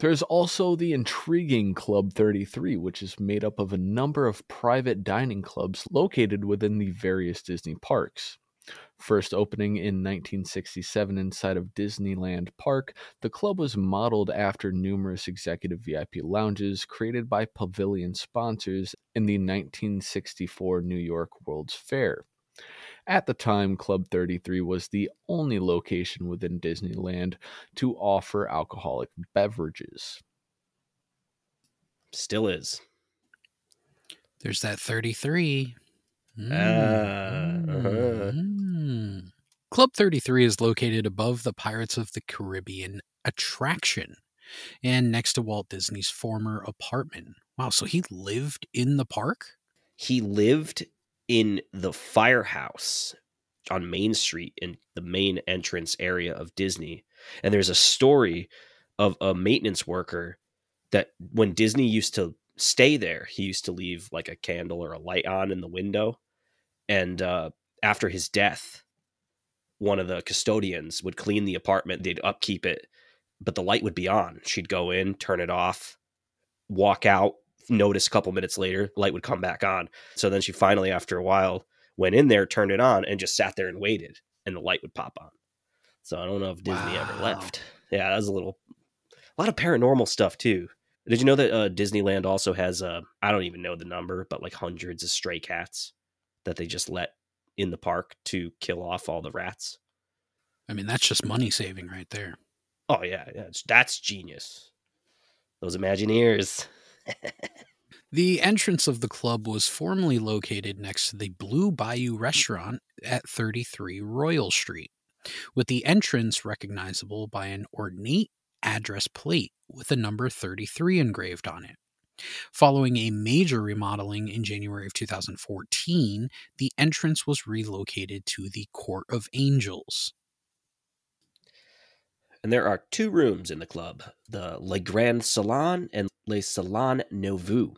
There's also the intriguing Club 33, which is made up of a number of private dining clubs located within the various Disney parks. First opening in 1967 inside of Disneyland Park, the club was modeled after numerous executive VIP lounges created by pavilion sponsors in the 1964 New York World's Fair. At the time, Club 33 was the only location within Disneyland to offer alcoholic beverages. Still is. There's that 33. Ah, uh-huh. Club 33 is located above the Pirates of the Caribbean attraction and next to Walt Disney's former apartment. Wow, so he lived in the park? He lived in the firehouse on Main Street in the main entrance area of Disney. And there's a story of a maintenance worker that when Disney used to stay there, he used to leave like a candle or a light on in the window. And uh, after his death, one of the custodians would clean the apartment, they'd upkeep it, but the light would be on. She'd go in, turn it off, walk out, notice a couple minutes later, light would come back on. So then she finally, after a while, went in there, turned it on, and just sat there and waited, and the light would pop on. So I don't know if Disney ever left. Yeah, that was a little, a lot of paranormal stuff too. Did you know that uh, Disneyland also has uh, I don't even know the number, but like hundreds of stray cats that they just let in the park to kill off all the rats. I mean, that's just money saving right there. Oh yeah, yeah, that's genius. Those Imagineers. The entrance of the club was formerly located next to the Blue Bayou restaurant at 33 Royal Street, with the entrance recognizable by an ornate address plate with the number 33 engraved on it. Following a major remodeling in January of 2014, the entrance was relocated to the Court of Angels. And there are two rooms in the club the Le Grand Salon and Le Salon Nouveau.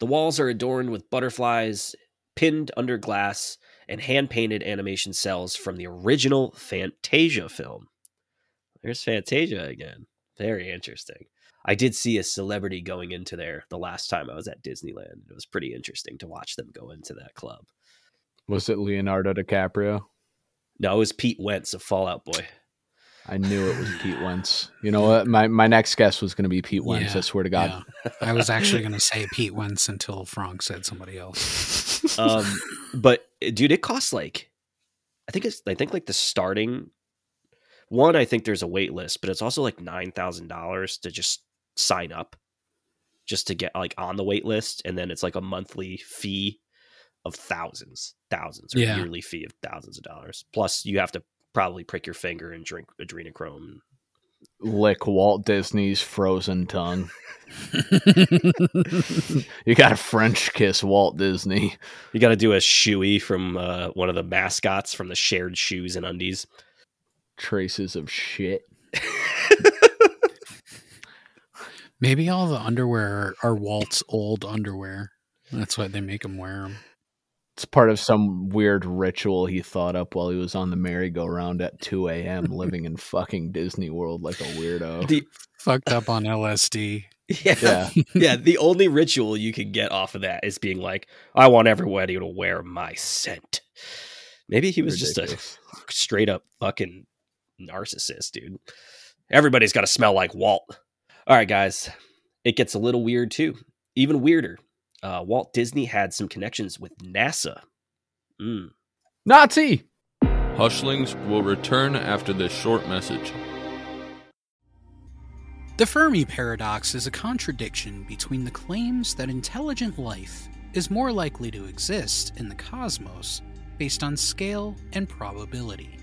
The walls are adorned with butterflies pinned under glass and hand painted animation cells from the original Fantasia film. There's Fantasia again. Very interesting. I did see a celebrity going into there the last time I was at Disneyland. It was pretty interesting to watch them go into that club. Was it Leonardo DiCaprio? No, it was Pete Wentz of Fall Out Boy. I knew it was Pete Wentz. You know what? My my next guess was going to be Pete Wentz. Yeah, I swear to God. Yeah. I was actually going to say Pete Wentz until Frank said somebody else. um but dude it costs like i think it's i think like the starting one i think there's a wait list but it's also like $9000 to just sign up just to get like on the wait list, and then it's like a monthly fee of thousands, thousands, or Yeah. yearly fee of thousands of dollars. Plus, you have to probably prick your finger and drink adrenochrome. Lick Walt Disney's frozen tongue. You got to French kiss Walt Disney. You got to do a shoey from uh, one of the mascots from the shared shoes and undies. Traces of shit. Maybe all the underwear are Walt's old underwear. That's why they make him wear them. It's part of some weird ritual he thought up while he was on the merry-go-round at 2 a.m. living in fucking Disney World like a weirdo. The Fucked up on LSD. yeah, yeah. yeah. The only ritual you can get off of that is being like, I want everybody to wear my scent. Maybe he was just a straight up fucking narcissist, dude. Everybody's got to smell like Walt. All right, guys. It gets a little weird too. Even weirder. Uh, Walt Disney had some connections with NASA. Mm. Nazi! Hushlings will return after this short message. The Fermi paradox is a contradiction between the claims that intelligent life is more likely to exist in the cosmos based on scale and probability.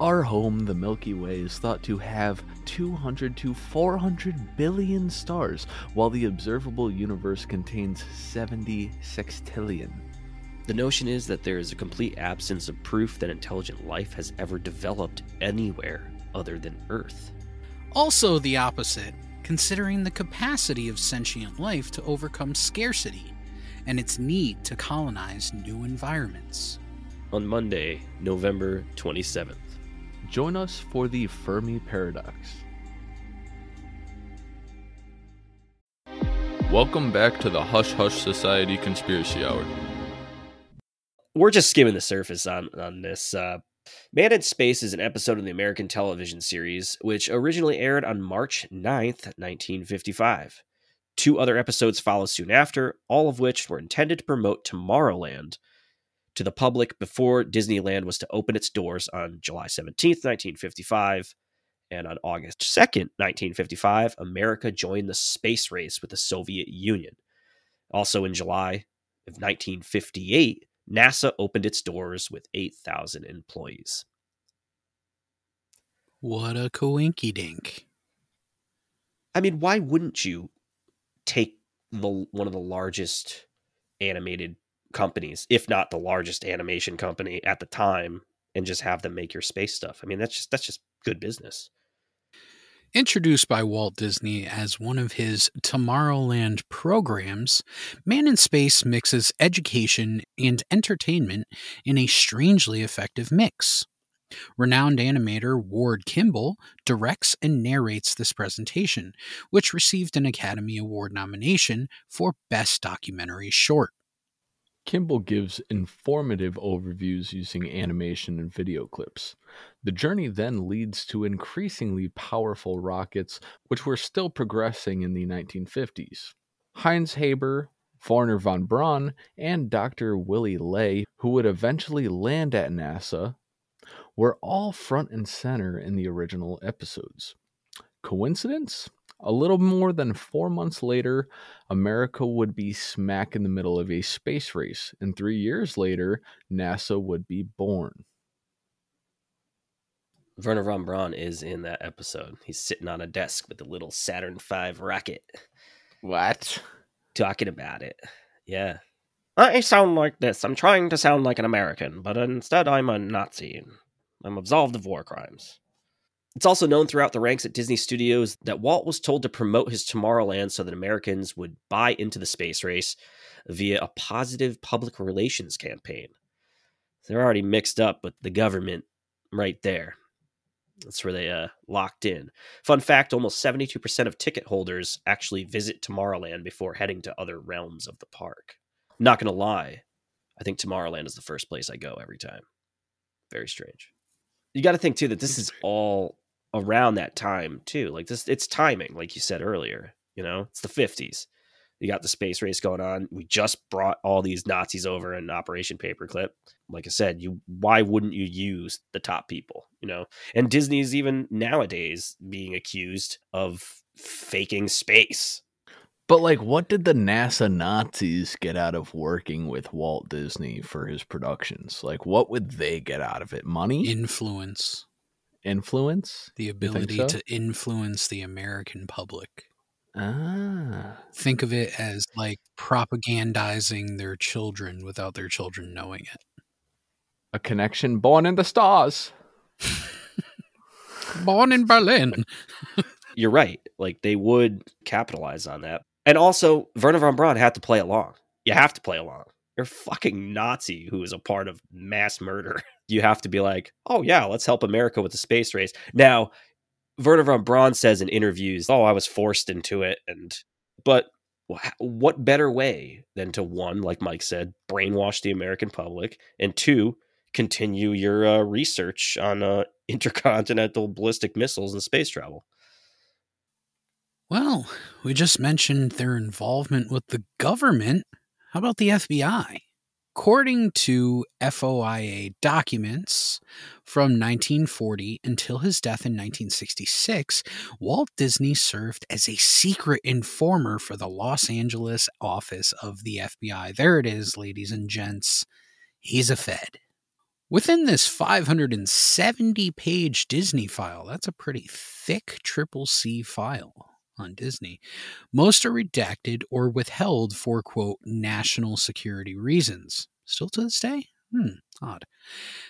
Our home, the Milky Way, is thought to have 200 to 400 billion stars, while the observable universe contains 70 sextillion. The notion is that there is a complete absence of proof that intelligent life has ever developed anywhere other than Earth. Also, the opposite, considering the capacity of sentient life to overcome scarcity and its need to colonize new environments. On Monday, November 27th. Join us for the Fermi Paradox. Welcome back to the Hush Hush Society Conspiracy Hour. we're just skimming the surface on on this. Uh, Man in Space is an episode of the American television series, which originally aired on March 9th, 1955. Two other episodes follow soon after, all of which were intended to promote Tomorrowland to the public before Disneyland was to open its doors on July 17th, 1955. And on August 2nd, 1955, America joined the space race with the Soviet Union. Also in July of 1958, NASA opened its doors with 8,000 employees. What a coinky dink. I mean, why wouldn't you take the one of the largest animated companies, if not the largest animation company at the time, and just have them make your space stuff? I mean, that's just that's just good business. Introduced by Walt Disney as one of his Tomorrowland programs, Man in Space mixes education and entertainment in a strangely effective mix. Renowned animator Ward Kimball directs and narrates this presentation, which received an Academy Award nomination for Best Documentary Short. Kimball gives informative overviews using animation and video clips. The journey then leads to increasingly powerful rockets, which were still progressing in the 1950s. Heinz Haber, Wernher von Braun, and Dr. Willy Ley, who would eventually land at NASA, were all front and center in the original episodes. Coincidence? A little more than four months later, America would be smack in the middle of a space race, and three years later, NASA would be born. Wernher von Braun is in that episode. He's sitting on a desk with a little Saturn V rocket, What? talking about it. Yeah. I sound like this. I'm trying to sound like an American, but instead I'm a Nazi. I'm absolved of war crimes. It's also known throughout the ranks at Disney Studios that Walt was told to promote his Tomorrowland so that Americans would buy into the space race via a positive public relations campaign. They're already mixed up with the government right there. That's where they uh, locked in. Fun fact almost 72% of ticket holders actually visit Tomorrowland before heading to other realms of the park. Not going to lie, I think Tomorrowland is the first place I go every time. Very strange. You got to think too that this is all around that time too. Like this, it's timing, like you said earlier. You know, it's the 50s. You got the space race going on. We just brought all these Nazis over in Operation Paperclip. Like I said, you why wouldn't you use the top people? You know, and Disney's even nowadays being accused of faking space. But like, what did the NASA Nazis get out of working with Walt Disney for his productions? Like, what would they get out of it? Money, Influence. Influence, The ability so? to influence the American public. ah, Think of it as like propagandizing their children without their children knowing it. a connection born in the stars. Born in Berlin. You're right. Like they would capitalize on that. And also, Wernher von Braun had to play along. You have to play along. You're fucking Nazi who is a part of mass murder. You have to be like, oh yeah, let's help America with the space race. Now, Wernher von Braun says in interviews, "Oh, I was forced into it," and but what better way than to one, like Mike said, brainwash the American public, and two, continue your uh, research on uh, intercontinental ballistic missiles and space travel. Well, we just mentioned their involvement with the government. How about the FBI? According to FOIA documents from 1940 until his death in 1966, Walt Disney served as a secret informer for the Los Angeles office of the FBI. There it is, ladies and gents. He's a Fed. Within this 570 page Disney file, that's a pretty thick triple C file on Disney. Most are redacted or withheld for, quote, national security reasons. Still to this day? Hmm, odd.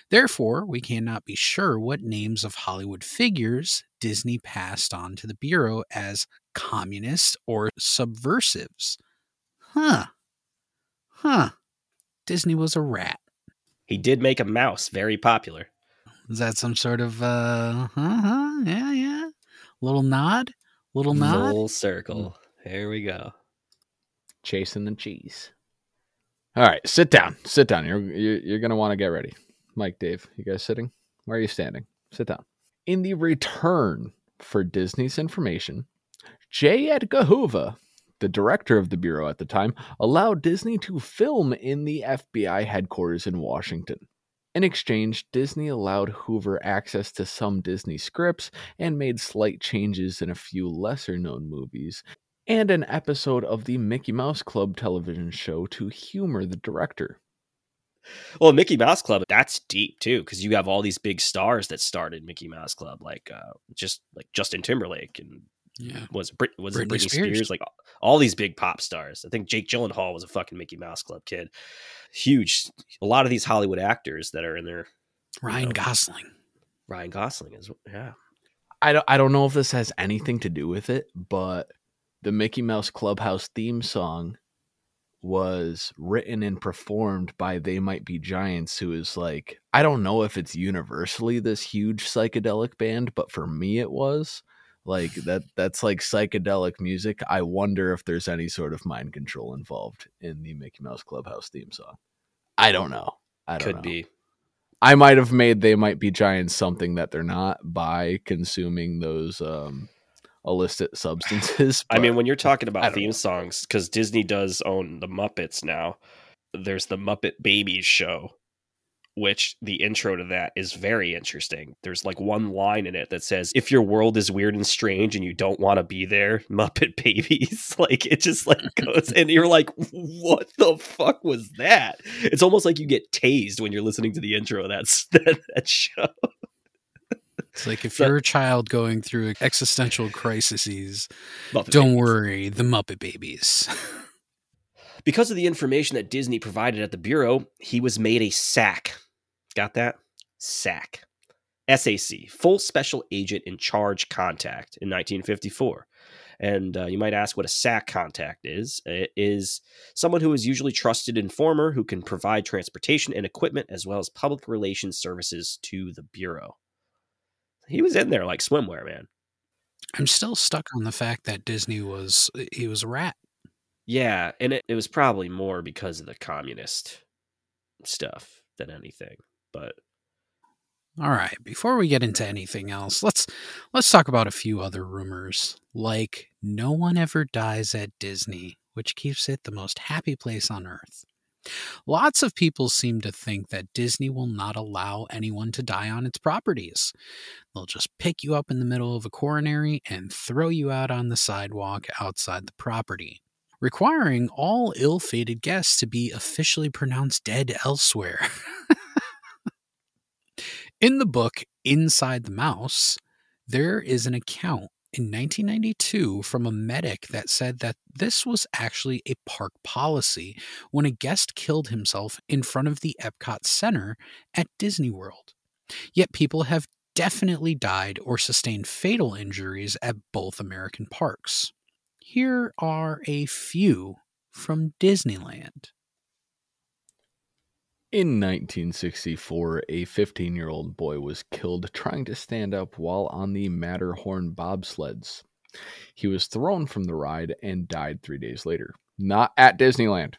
Therefore, we cannot be sure what names of Hollywood figures Disney passed on to the Bureau as communists or subversives. Huh. Huh. Disney was a rat. He did make a mouse very popular. Is that some sort of, uh, huh, huh, yeah, yeah. Little nod? Little nod? Full circle. Mm. There we go. chasing the cheese. All right, sit down. Sit down. You're you're, you're gonna want to get ready. Mike, Dave, you guys sitting? Why are you standing? Sit down. In the return for Disney's information, J. Edgar Hoover, the director of the bureau at the time, allowed Disney to film in the FBI headquarters in Washington. In exchange, Disney allowed Hoover access to some Disney scripts and made slight changes in a few lesser known movies, and an episode of the Mickey Mouse Club television show to humor the director. Well, Mickey Mouse Club, that's deep too, because you have all these big stars that started Mickey Mouse Club, like uh, just like Justin Timberlake and Yeah. was it Brit- was it Britney Britney Spears. Spears. like all these big pop stars. I think Jake Gyllenhaal was a fucking Mickey Mouse Club kid. Huge. A lot of these Hollywood actors that are in there. Ryan know. Gosling. Ryan Gosling is yeah. I don't, I don't know if this has anything to do with it, but the Mickey Mouse Clubhouse theme song was written and performed by They Might Be Giants, who is like, I don't know if it's universally this huge psychedelic band, but for me it was. Like that that's like psychedelic music. I wonder if there's any sort of mind control involved in the Mickey Mouse Clubhouse theme song. I don't know. I don't know. Could know. be. I might have made they might be giants something that they're not by consuming those um illicit substances. I mean, when you're talking about theme know. songs, because Disney does own the Muppets now, there's the Muppet Babies show, which the intro to that is very interesting. There's like one line in it that says, If your world is weird and strange and you don't want to be there, Muppet Babies. like it just like goes, and you're like, What the fuck was that? It's almost like you get tased when you're listening to the intro of that, that, that show. It's like if So- you're a child going through existential crises, Muppet don't Babies. worry, the Muppet Babies. Because of the information that Disney provided at the Bureau, he was made a SAC. Got that? SAC. SAC, Full Special Agent in Charge Contact in 1954. And uh, you might ask what a SAC contact is. It is someone who is usually trusted informer who can provide transportation and equipment as well as public relations services to the Bureau. He was in there like swimwear, man. I'm still stuck on the fact that Disney was he was a rat. Yeah, and it, it was probably more because of the communist stuff than anything. But All right, before we get into anything else, let's let's talk about a few other rumors, like no one ever dies at Disney, which keeps it the most happy place on earth. Lots of people seem to think that Disney will not allow anyone to die on its properties. They'll just pick you up in the middle of a coronary and throw you out on the sidewalk outside the property. requiring all ill fated guests to be officially pronounced dead elsewhere. In the book Inside the Mouse, there is an account in 1992 from a medic that said that this was actually a park policy when a guest killed himself in front of the Epcot Center at Disney World. Yet people have definitely died or sustained fatal injuries at both American parks. Here are a few from Disneyland. In 1964, a 15 year old boy was killed trying to stand up while on the Matterhorn bobsleds. He was thrown from the ride and died three days later. Not at Disneyland.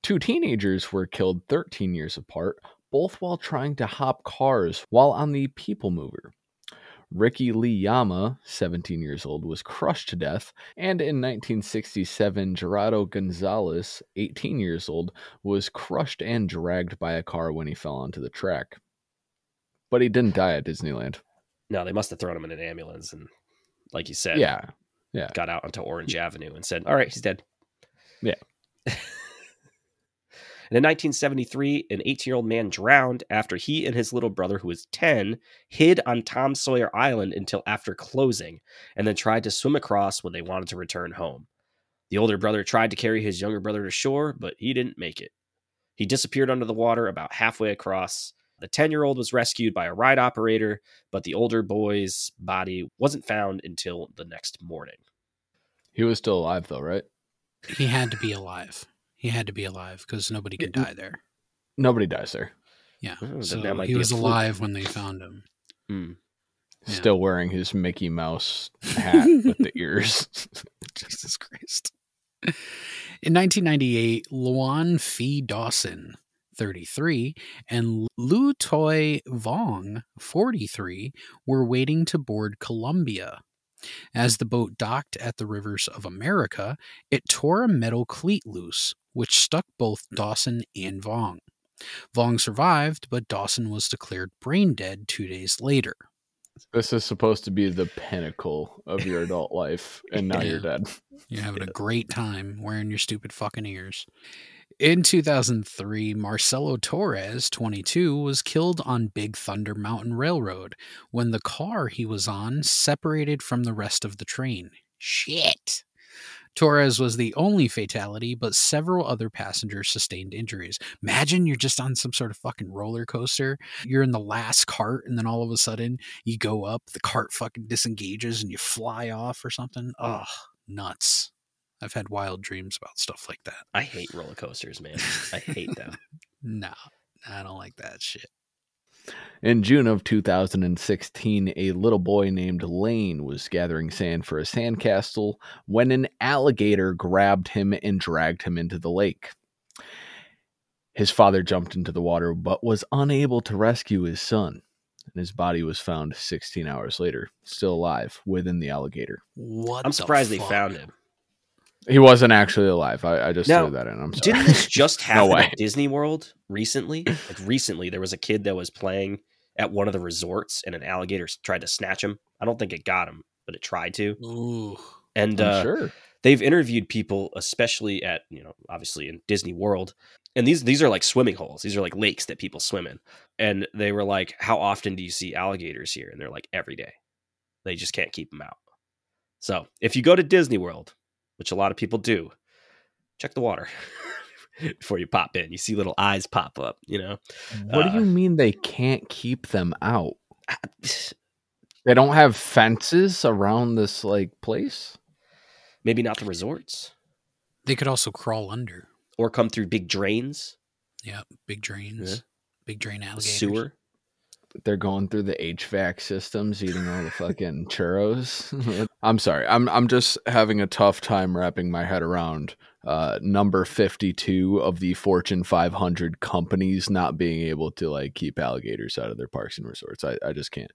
Two teenagers were killed 13 years apart, both while trying to hop cars while on the People Mover. Ricky Lee Yama, 17 years old, was crushed to death, and in 1967, Gerardo Gonzalez, 18 years old, was crushed and dragged by a car when he fell onto the track. But he didn't die at Disneyland. No, they must have thrown him in an ambulance and, like you said, Yeah. Yeah. got out onto Orange Avenue and said, "All right, he's dead." Yeah. And in 1973, an 18 year old man drowned after he and his little brother, who was 10, hid on Tom Sawyer Island until after closing and then tried to swim across when they wanted to return home. The older brother tried to carry his younger brother to shore, but he didn't make it. He disappeared under the water about halfway across. The 10 year old was rescued by a ride operator, but the older boy's body wasn't found until the next morning. He was still alive, though, right? He had to be alive. He had to be alive because nobody can die there. Nobody dies there. Yeah. Oh, so he was alive when they found him. Hmm. Yeah. Still wearing his Mickey Mouse hat with the ears. Jesus Christ. In 1998, Luan Phi Dawson, 33, and Lu Toi Vong, 43, were waiting to board Columbia. As the boat docked at the rivers of America, it tore a metal cleat loose, which stuck both Dawson and Vong. Vong survived, but Dawson was declared brain dead two days later. This is supposed to be the pinnacle of your adult life, and now you're dead. You're having a great time wearing your stupid fucking ears. In 2003, Marcelo Torres, 22, was killed on Big Thunder Mountain Railroad when the car he was on separated from the rest of the train. Shit. Torres was the only fatality, but several other passengers sustained injuries. Imagine you're just on some sort of fucking roller coaster. You're in the last cart, and then all of a sudden you go up, the cart fucking disengages, and you fly off or something. Ugh, nuts. I've had wild dreams about stuff like that. I hate roller coasters, man. I hate them. No, I don't like that shit. In June of 2016, a little boy named Lane was gathering sand for a sandcastle when an alligator grabbed him and dragged him into the lake. His father jumped into the water but was unable to rescue his son, and his body was found 16 hours later, still alive within the alligator. What? I'm the surprised they found him. He wasn't actually alive. I, I just Now, threw that in. I'm sorry. Didn't this just happen way. at Disney World recently? Like recently, there was a kid that was playing at one of the resorts, and an alligator tried to snatch him. I don't think it got him, but it tried to. Ooh. And I'm uh, sure. they've interviewed people, especially at you know, obviously in Disney World, and these these are like swimming holes. These are like lakes that people swim in. And they were like, "How often do you see alligators here?" And they're like, "Every day." They just can't keep them out. So if you go to Disney World, which a lot of people do, check the water before you pop in. You see little eyes pop up. You know, What uh, do you mean they can't keep them out? They don't have fences around this like place? maybe not the resorts, They could also crawl under. or come through big drains, Yeah, big drains, Yeah. big drain the alligators. sewer. They're going through the HVAC systems, eating all the fucking churros. I'm sorry. I'm I'm just having a tough time wrapping my head around uh, number 52 of the Fortune 500 companies not being able to like keep alligators out of their parks and resorts. I, I just can't.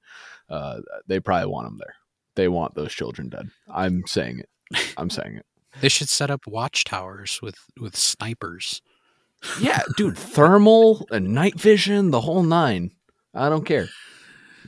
Uh, they probably want them there. They want those children dead. I'm saying it. I'm saying it. They should set up watchtowers with with snipers. Yeah, dude, thermal and night vision, the whole nine. I don't care.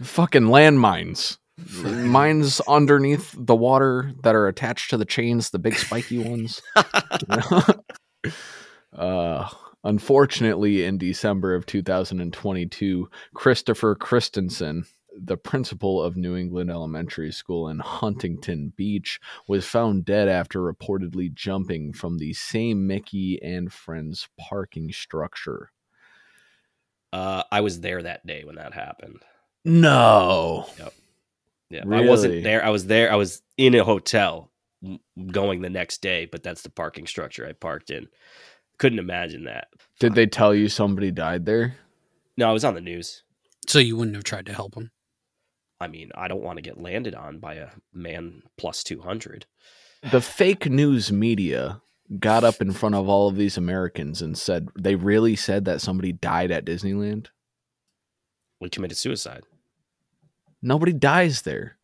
Fucking landmines. Mine's underneath the water that are attached to the chains, the big spiky ones. uh, unfortunately, in December of 2022, Christopher Christensen, the principal of Newland Elementary School in Huntington Beach, was found dead after reportedly jumping from the same Mickey and Friends parking structure. Uh, I was there that day when that happened. No. Yeah, I wasn't there. I was there. I was in a hotel going the next day, but that's the parking structure I parked in. Couldn't imagine that. Did they tell you somebody died there? No, I was on the news. So you wouldn't have tried to help him. I mean, I don't want to get landed on by a man plus 200. The fake news media got up in front of all of these Americans and said they really said that somebody died at Disneyland. We committed suicide. Nobody dies there.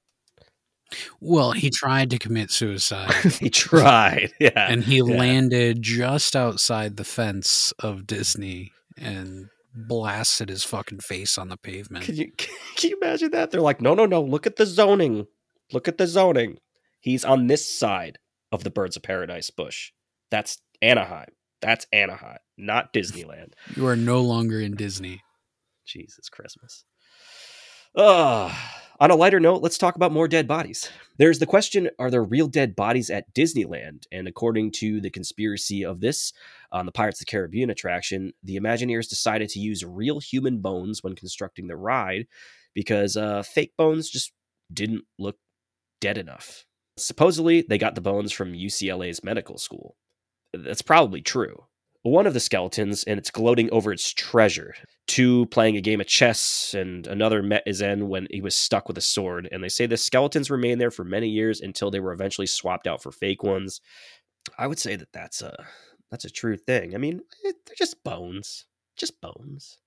Well, he tried to commit suicide He tried. Yeah. and he Yeah. landed just outside the fence of Disney and blasted his fucking face on the pavement. Can you can you imagine that? They're like, no, no, no. Look at the zoning. Look at the zoning. He's on this side of the Birds of Paradise bush. That's Anaheim. That's Anaheim, not Disneyland. You are no longer in Disney. Jesus Christmas. Uh, on a lighter note, let's talk about more dead bodies. There's the question Are there real dead bodies at Disneyland? And according to the conspiracy of this on the Pirates of the Caribbean attraction, the Imagineers decided to use real human bones when constructing the ride because uh, fake bones just didn't look dead enough. Supposedly, they got the bones from UCLA's medical school. That's probably true. One of the skeletons, and it's gloating over its treasure. Two playing a game of chess, and another met his end when he was stuck with a sword. And they say the skeletons remained there for many years until they were eventually swapped out for fake ones. I would say that that's a that's a true thing. I mean, eh, they're just bones, just bones.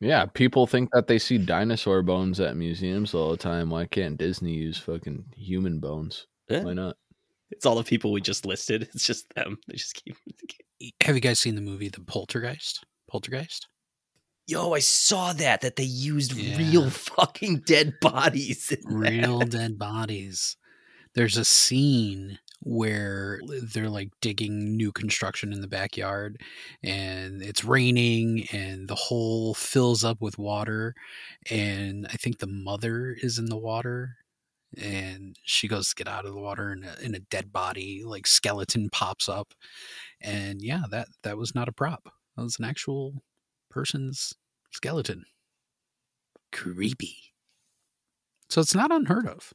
Yeah, people think that they see dinosaur bones at museums all the time. Why can't Disney use fucking human bones? Eh, Why not? It's all the people we just listed. It's just them. They just keep. Have you guys seen the movie The Poltergeist? Poltergeist? Yo, I saw that that they used Yeah. real fucking dead bodies. in that. Real dead bodies. There's a scene where they're like digging new construction in the backyard and it's raining and the hole fills up with water and I think the mother is in the water and she goes to get out of the water and a, and a dead body like skeleton pops up. And yeah that that was not a prop. That was an actual person's skeleton. Creepy. So it's not unheard of.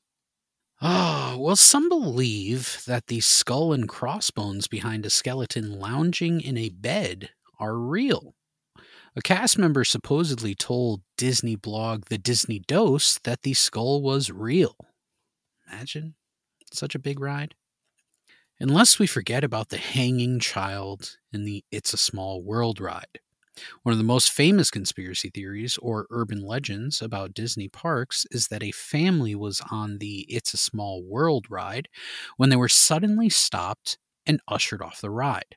Oh, well, some believe that the skull and crossbones behind a skeleton lounging in a bed are real. A cast member supposedly told Disney blog The Disney Dose that the skull was real. Imagine such a big ride. Unless we forget about the hanging child in the It's a Small World ride. One of the most famous conspiracy theories or urban legends about Disney parks is that a family was on the It's a Small World ride when they were suddenly stopped and ushered off the ride.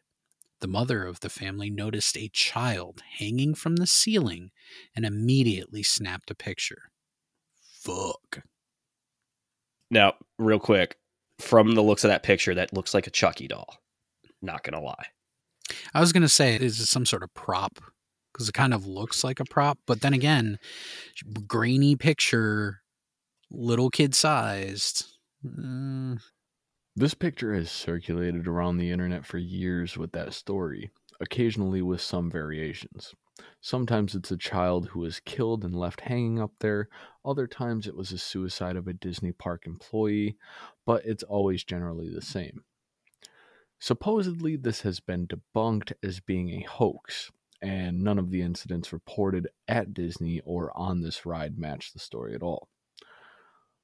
The mother of the family noticed a child hanging from the ceiling and immediately snapped a picture. Fuck. Now, real quick, from the looks of that picture, that looks like a Chucky doll. Not gonna lie. I was going to say, is it some sort of prop? Because it kind of looks like a prop. But then again, grainy picture, little kid sized. Uh, This picture has circulated around the internet for years with that story, occasionally with some variations. Sometimes it's a child who was killed and left hanging up there, other times it was a suicide of a Disney park employee, but it's always generally the same. Supposedly, this has been debunked as being a hoax, and none of the incidents reported at Disney or on this ride match the story at all.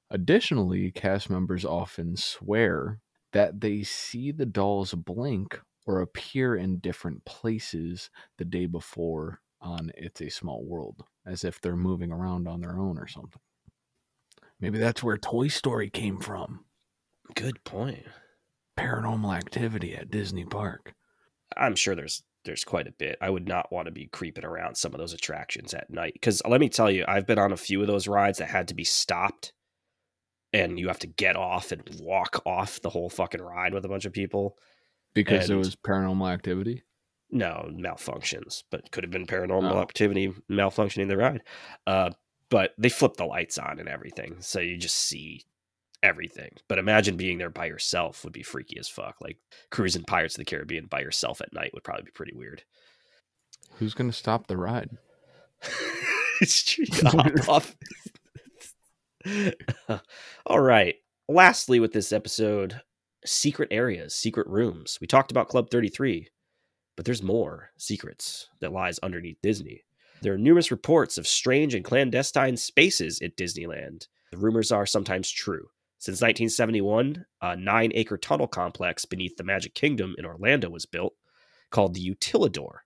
Additionally, cast members often swear that they see the dolls blink or appear in different places the day before on It's a Small World, as if they're moving around on their own or something. Maybe that's where Toy Story came from. Good point. Paranormal activity at Disney Park. I'm sure there's there's quite a bit. I would not want to be creeping around some of those attractions at night because let me tell you, I've been on a few of those rides that had to be stopped and you have to get off and walk off the whole fucking ride with a bunch of people. because And- was paranormal activity. No malfunctions, but could have been paranormal Oh. activity malfunctioning the ride. Uh, but they flip the lights on and everything, so you just see everything. But imagine being there by yourself would be freaky as fuck. Like cruising Pirates of the Caribbean by yourself at night would probably be pretty weird. Who's going to stop the ride? it's true. Off. All right. Lastly, with this episode, secret areas, secret rooms. We talked about Club 33, but there's more secrets that lies underneath Disney. There are numerous reports of strange and clandestine spaces at Disneyland. The rumors are sometimes true. Since 1971, a nine acre tunnel complex beneath the Magic Kingdom in Orlando was built called the Utilidor.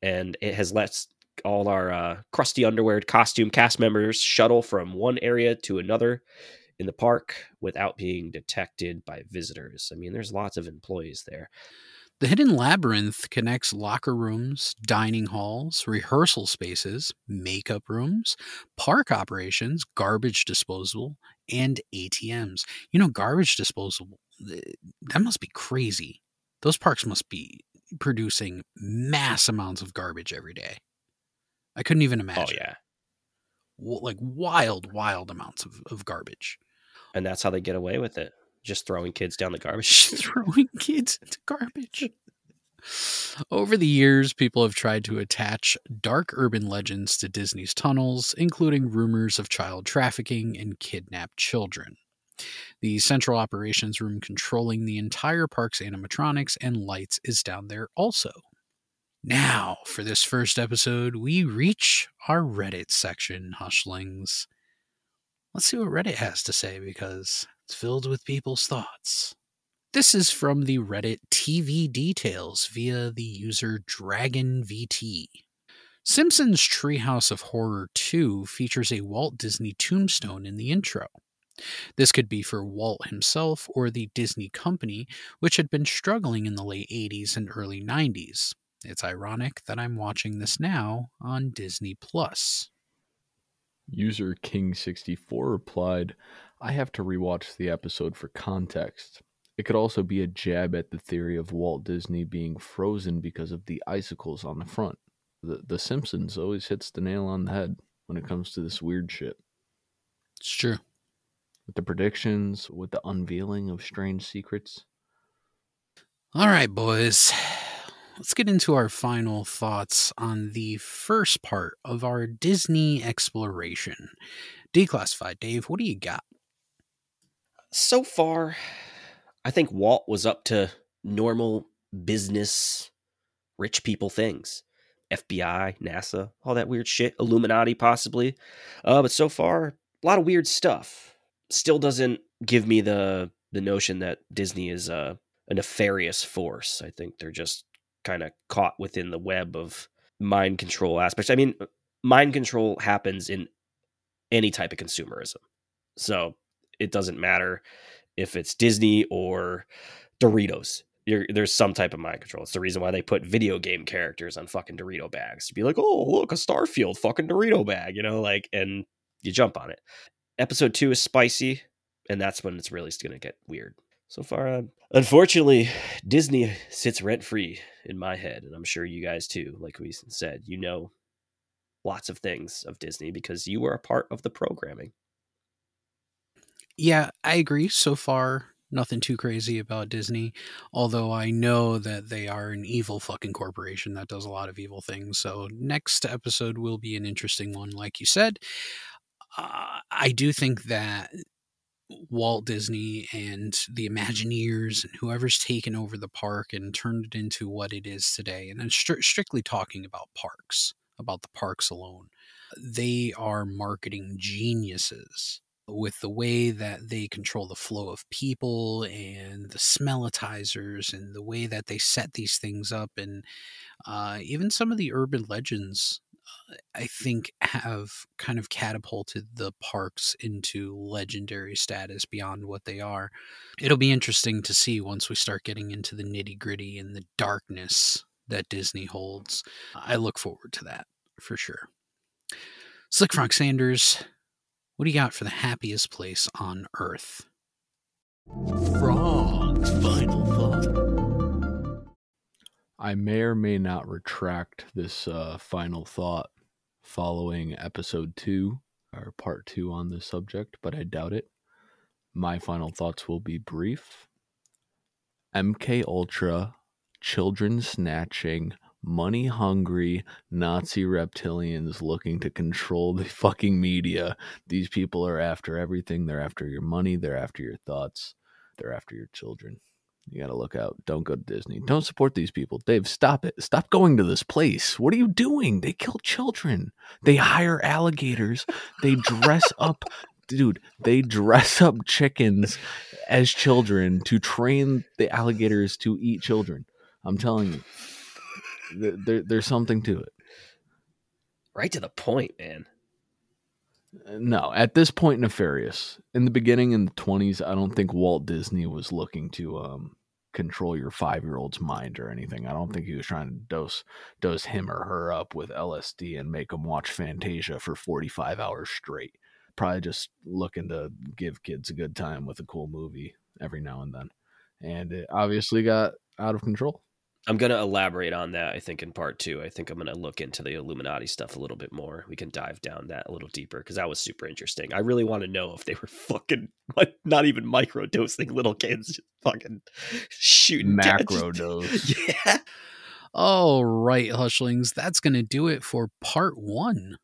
And it has let all our uh, crusty underwear costume cast members shuttle from one area to another in the park without being detected by visitors. I mean, there's lots of employees there. The Hidden Labyrinth connects locker rooms, dining halls, rehearsal spaces, makeup rooms, park operations, garbage disposal, and ATMs. You know, garbage disposal, eh, that must be crazy. Those parks must be producing mass amounts of garbage every day. I couldn't even oh, imagine. Oh yeah, Like wild, wild amounts of, of garbage. and that's how they get away with it. Just throwing kids down the garbage. Throwing kids into garbage. Over the years, people have tried to attach dark urban legends to Disney's tunnels, including rumors of child trafficking and kidnapped children. The central operations room controlling the entire park's animatronics and lights is down there also. Now, for this first episode, we reach our Reddit section, Hushlings. Let's see what Reddit has to say because it's filled with people's thoughts. This is from the Reddit TV details via the user DragonVT. Simpsons Treehouse of Horror 2 features a Walt Disney tombstone in the intro. This could be for Walt himself or the Disney Company, which had been struggling in the late 80s and early 90s. It's ironic that I'm watching this now on Disney Plus. User King64 replied, I have to rewatch the episode for context. It could also be a jab at the theory of Walt Disney being frozen because of the icicles on the front. The, the Simpsons always hits the nail on the head when it comes to this weird shit. It's true. With the predictions, with the unveiling of strange secrets. All right, boys. Let's get into our final thoughts on the first part of our Disney exploration. Declassified, Dave, what do you got? so far, I think Walt was up to normal business, rich people things. FBI, NASA, all that weird shit, Illuminati possibly. Uh, but so far, a lot of weird stuff. Still doesn't give me the the notion that Disney is a, a nefarious force. I think they're just kind of caught within the web of mind control aspects. I mean, mind control happens in any type of consumerism. So it doesn't matter if it's Disney or Doritos. You're, there's some type of mind control. It's the reason why they put video game characters on fucking Dorito bags. To be like, oh, look, a Starfield fucking Dorito bag, you know, like, and you jump on it. Episode two is spicy, and that's when it's really going to get weird. So far, uh, unfortunately, Disney sits rent free in my head, and I'm sure you guys too. Like we said, you know lots of things of Disney because you were a part of the programming. Yeah, I agree. So far, nothing too crazy about Disney. Although I know that they are an evil fucking corporation that does a lot of evil things. So next episode will be an interesting one, like you said. Uh, I do think that Walt Disney and the Imagineers and whoever's taken over the park and turned it into what it is today, and I'm stri- strictly talking about parks, about the parks alone, they are marketing geniuses with the way that they control the flow of people and the Smellitzers and the way that they set these things up and uh, even some of the urban legends i think have kind of catapulted the parks into legendary status beyond what they are it'll be interesting to see once we start getting into the nitty gritty and the darkness that disney holds i look forward to that for sure slick frank sanders what do you got for the happiest place on Earth? Frog's final thought. I may or may not retract this uh, final thought following episode two or part two on this subject, but I doubt it. My final thoughts will be brief. MK Ultra, children snatching, money hungry Nazi reptilians looking to control the fucking media. These people are after everything. They're after your money, they're after your thoughts, they're after your children. You got to look out. Don't go to Disney. Don't support these people. Dave, stop it. Stop going to this place. What are you doing? They kill children. They hire alligators. They dress up dude, they dress up chickens as children to train the alligators to eat children. I'm telling you, there, there, there's something to it. Right to the point, man. No, at this point, nefarious. In the beginning, in the 20s, I don't think Walt Disney was looking to um, control your five year old's mind or anything. I don't think he was trying to dose dose him or her up with LSD and make them watch Fantasia for 45 hours straight. Probably just looking to give kids a good time with a cool movie every now and then. And it obviously got out of control. I'm going to elaborate on that, I think, in part two. I think I'm going to look into the Illuminati stuff a little bit more. We can dive down that a little deeper because that was super interesting. I really want to know if they were fucking, like, not even micro dosing little kids, just fucking shooting macro dose. Yeah. All right, Hushlings, that's going to do it for part one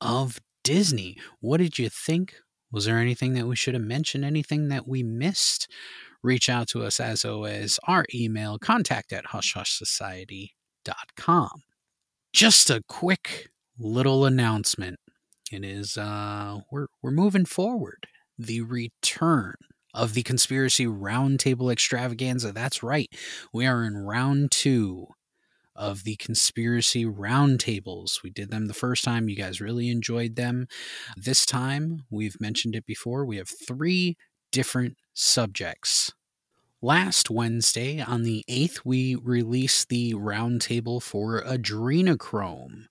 of Disney. What did you think? Was there anything that we should have mentioned? Anything that we missed? Reach out to us as always. Our email, contact at hushhushsociety.com. Just a quick little announcement. It is uh we're we're moving forward. The return of the conspiracy roundtable extravaganza. That's right. We are in round two of the conspiracy roundtables. We did them the first time. You guys really enjoyed them. This time, we've mentioned it before, we have three different subjects. Last Wednesday, on the 8th, we released the roundtable for adrenochrome.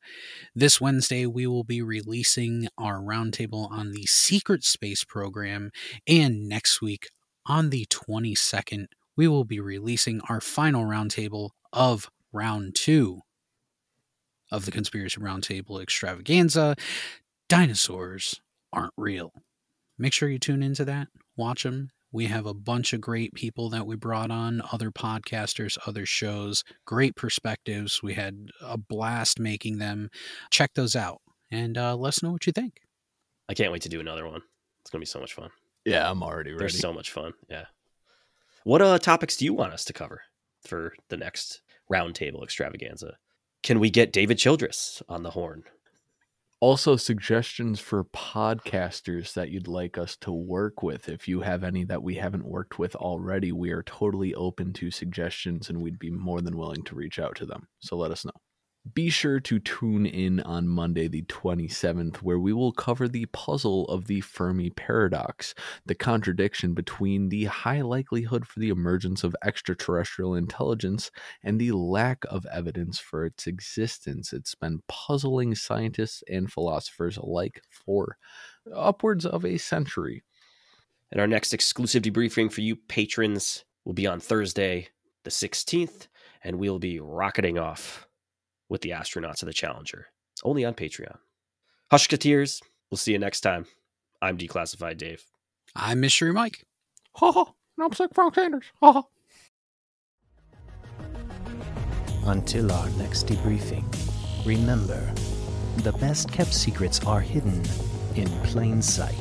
This Wednesday, we will be releasing our roundtable on the secret space program. And next week, on the 22nd, we will be releasing our final roundtable of round two of the Conspiracy Roundtable extravaganza. Dinosaurs aren't real. Make sure you tune into that, watch them, we have a bunch of great people that we brought on, other podcasters, other shows, great perspectives. We had a blast making them. Check those out and uh, let us know what you think. I can't wait to do another one. It's going to be so much fun. Yeah, I'm already ready. There's so much fun. Yeah. What uh, topics do you want us to cover for the next roundtable extravaganza? Can we get David Childress on the horn? Also suggestions for podcasters that you'd like us to work with if you have any that we haven't worked with already we are totally open to suggestions and we'd be more than willing to reach out to them. So let us know be sure to tune in on Monday, the 27th, where we will cover the puzzle of the Fermi paradox, the contradiction between the high likelihood for the emergence of extraterrestrial intelligence and the lack of evidence for its existence. It's been puzzling scientists and philosophers alike for upwards of a century. And our next exclusive debriefing for you patrons will be on Thursday, the 16th, and we'll be rocketing off with the astronauts of the Challenger. It's only on Patreon. Hushketeers, we'll see you next time. I'm Declassified Dave. I'm Mystery Mike. Ha ha. And I'm Sick Frank Sanders. Ha ha. Until our next debriefing, remember the best kept secrets are hidden in plain sight.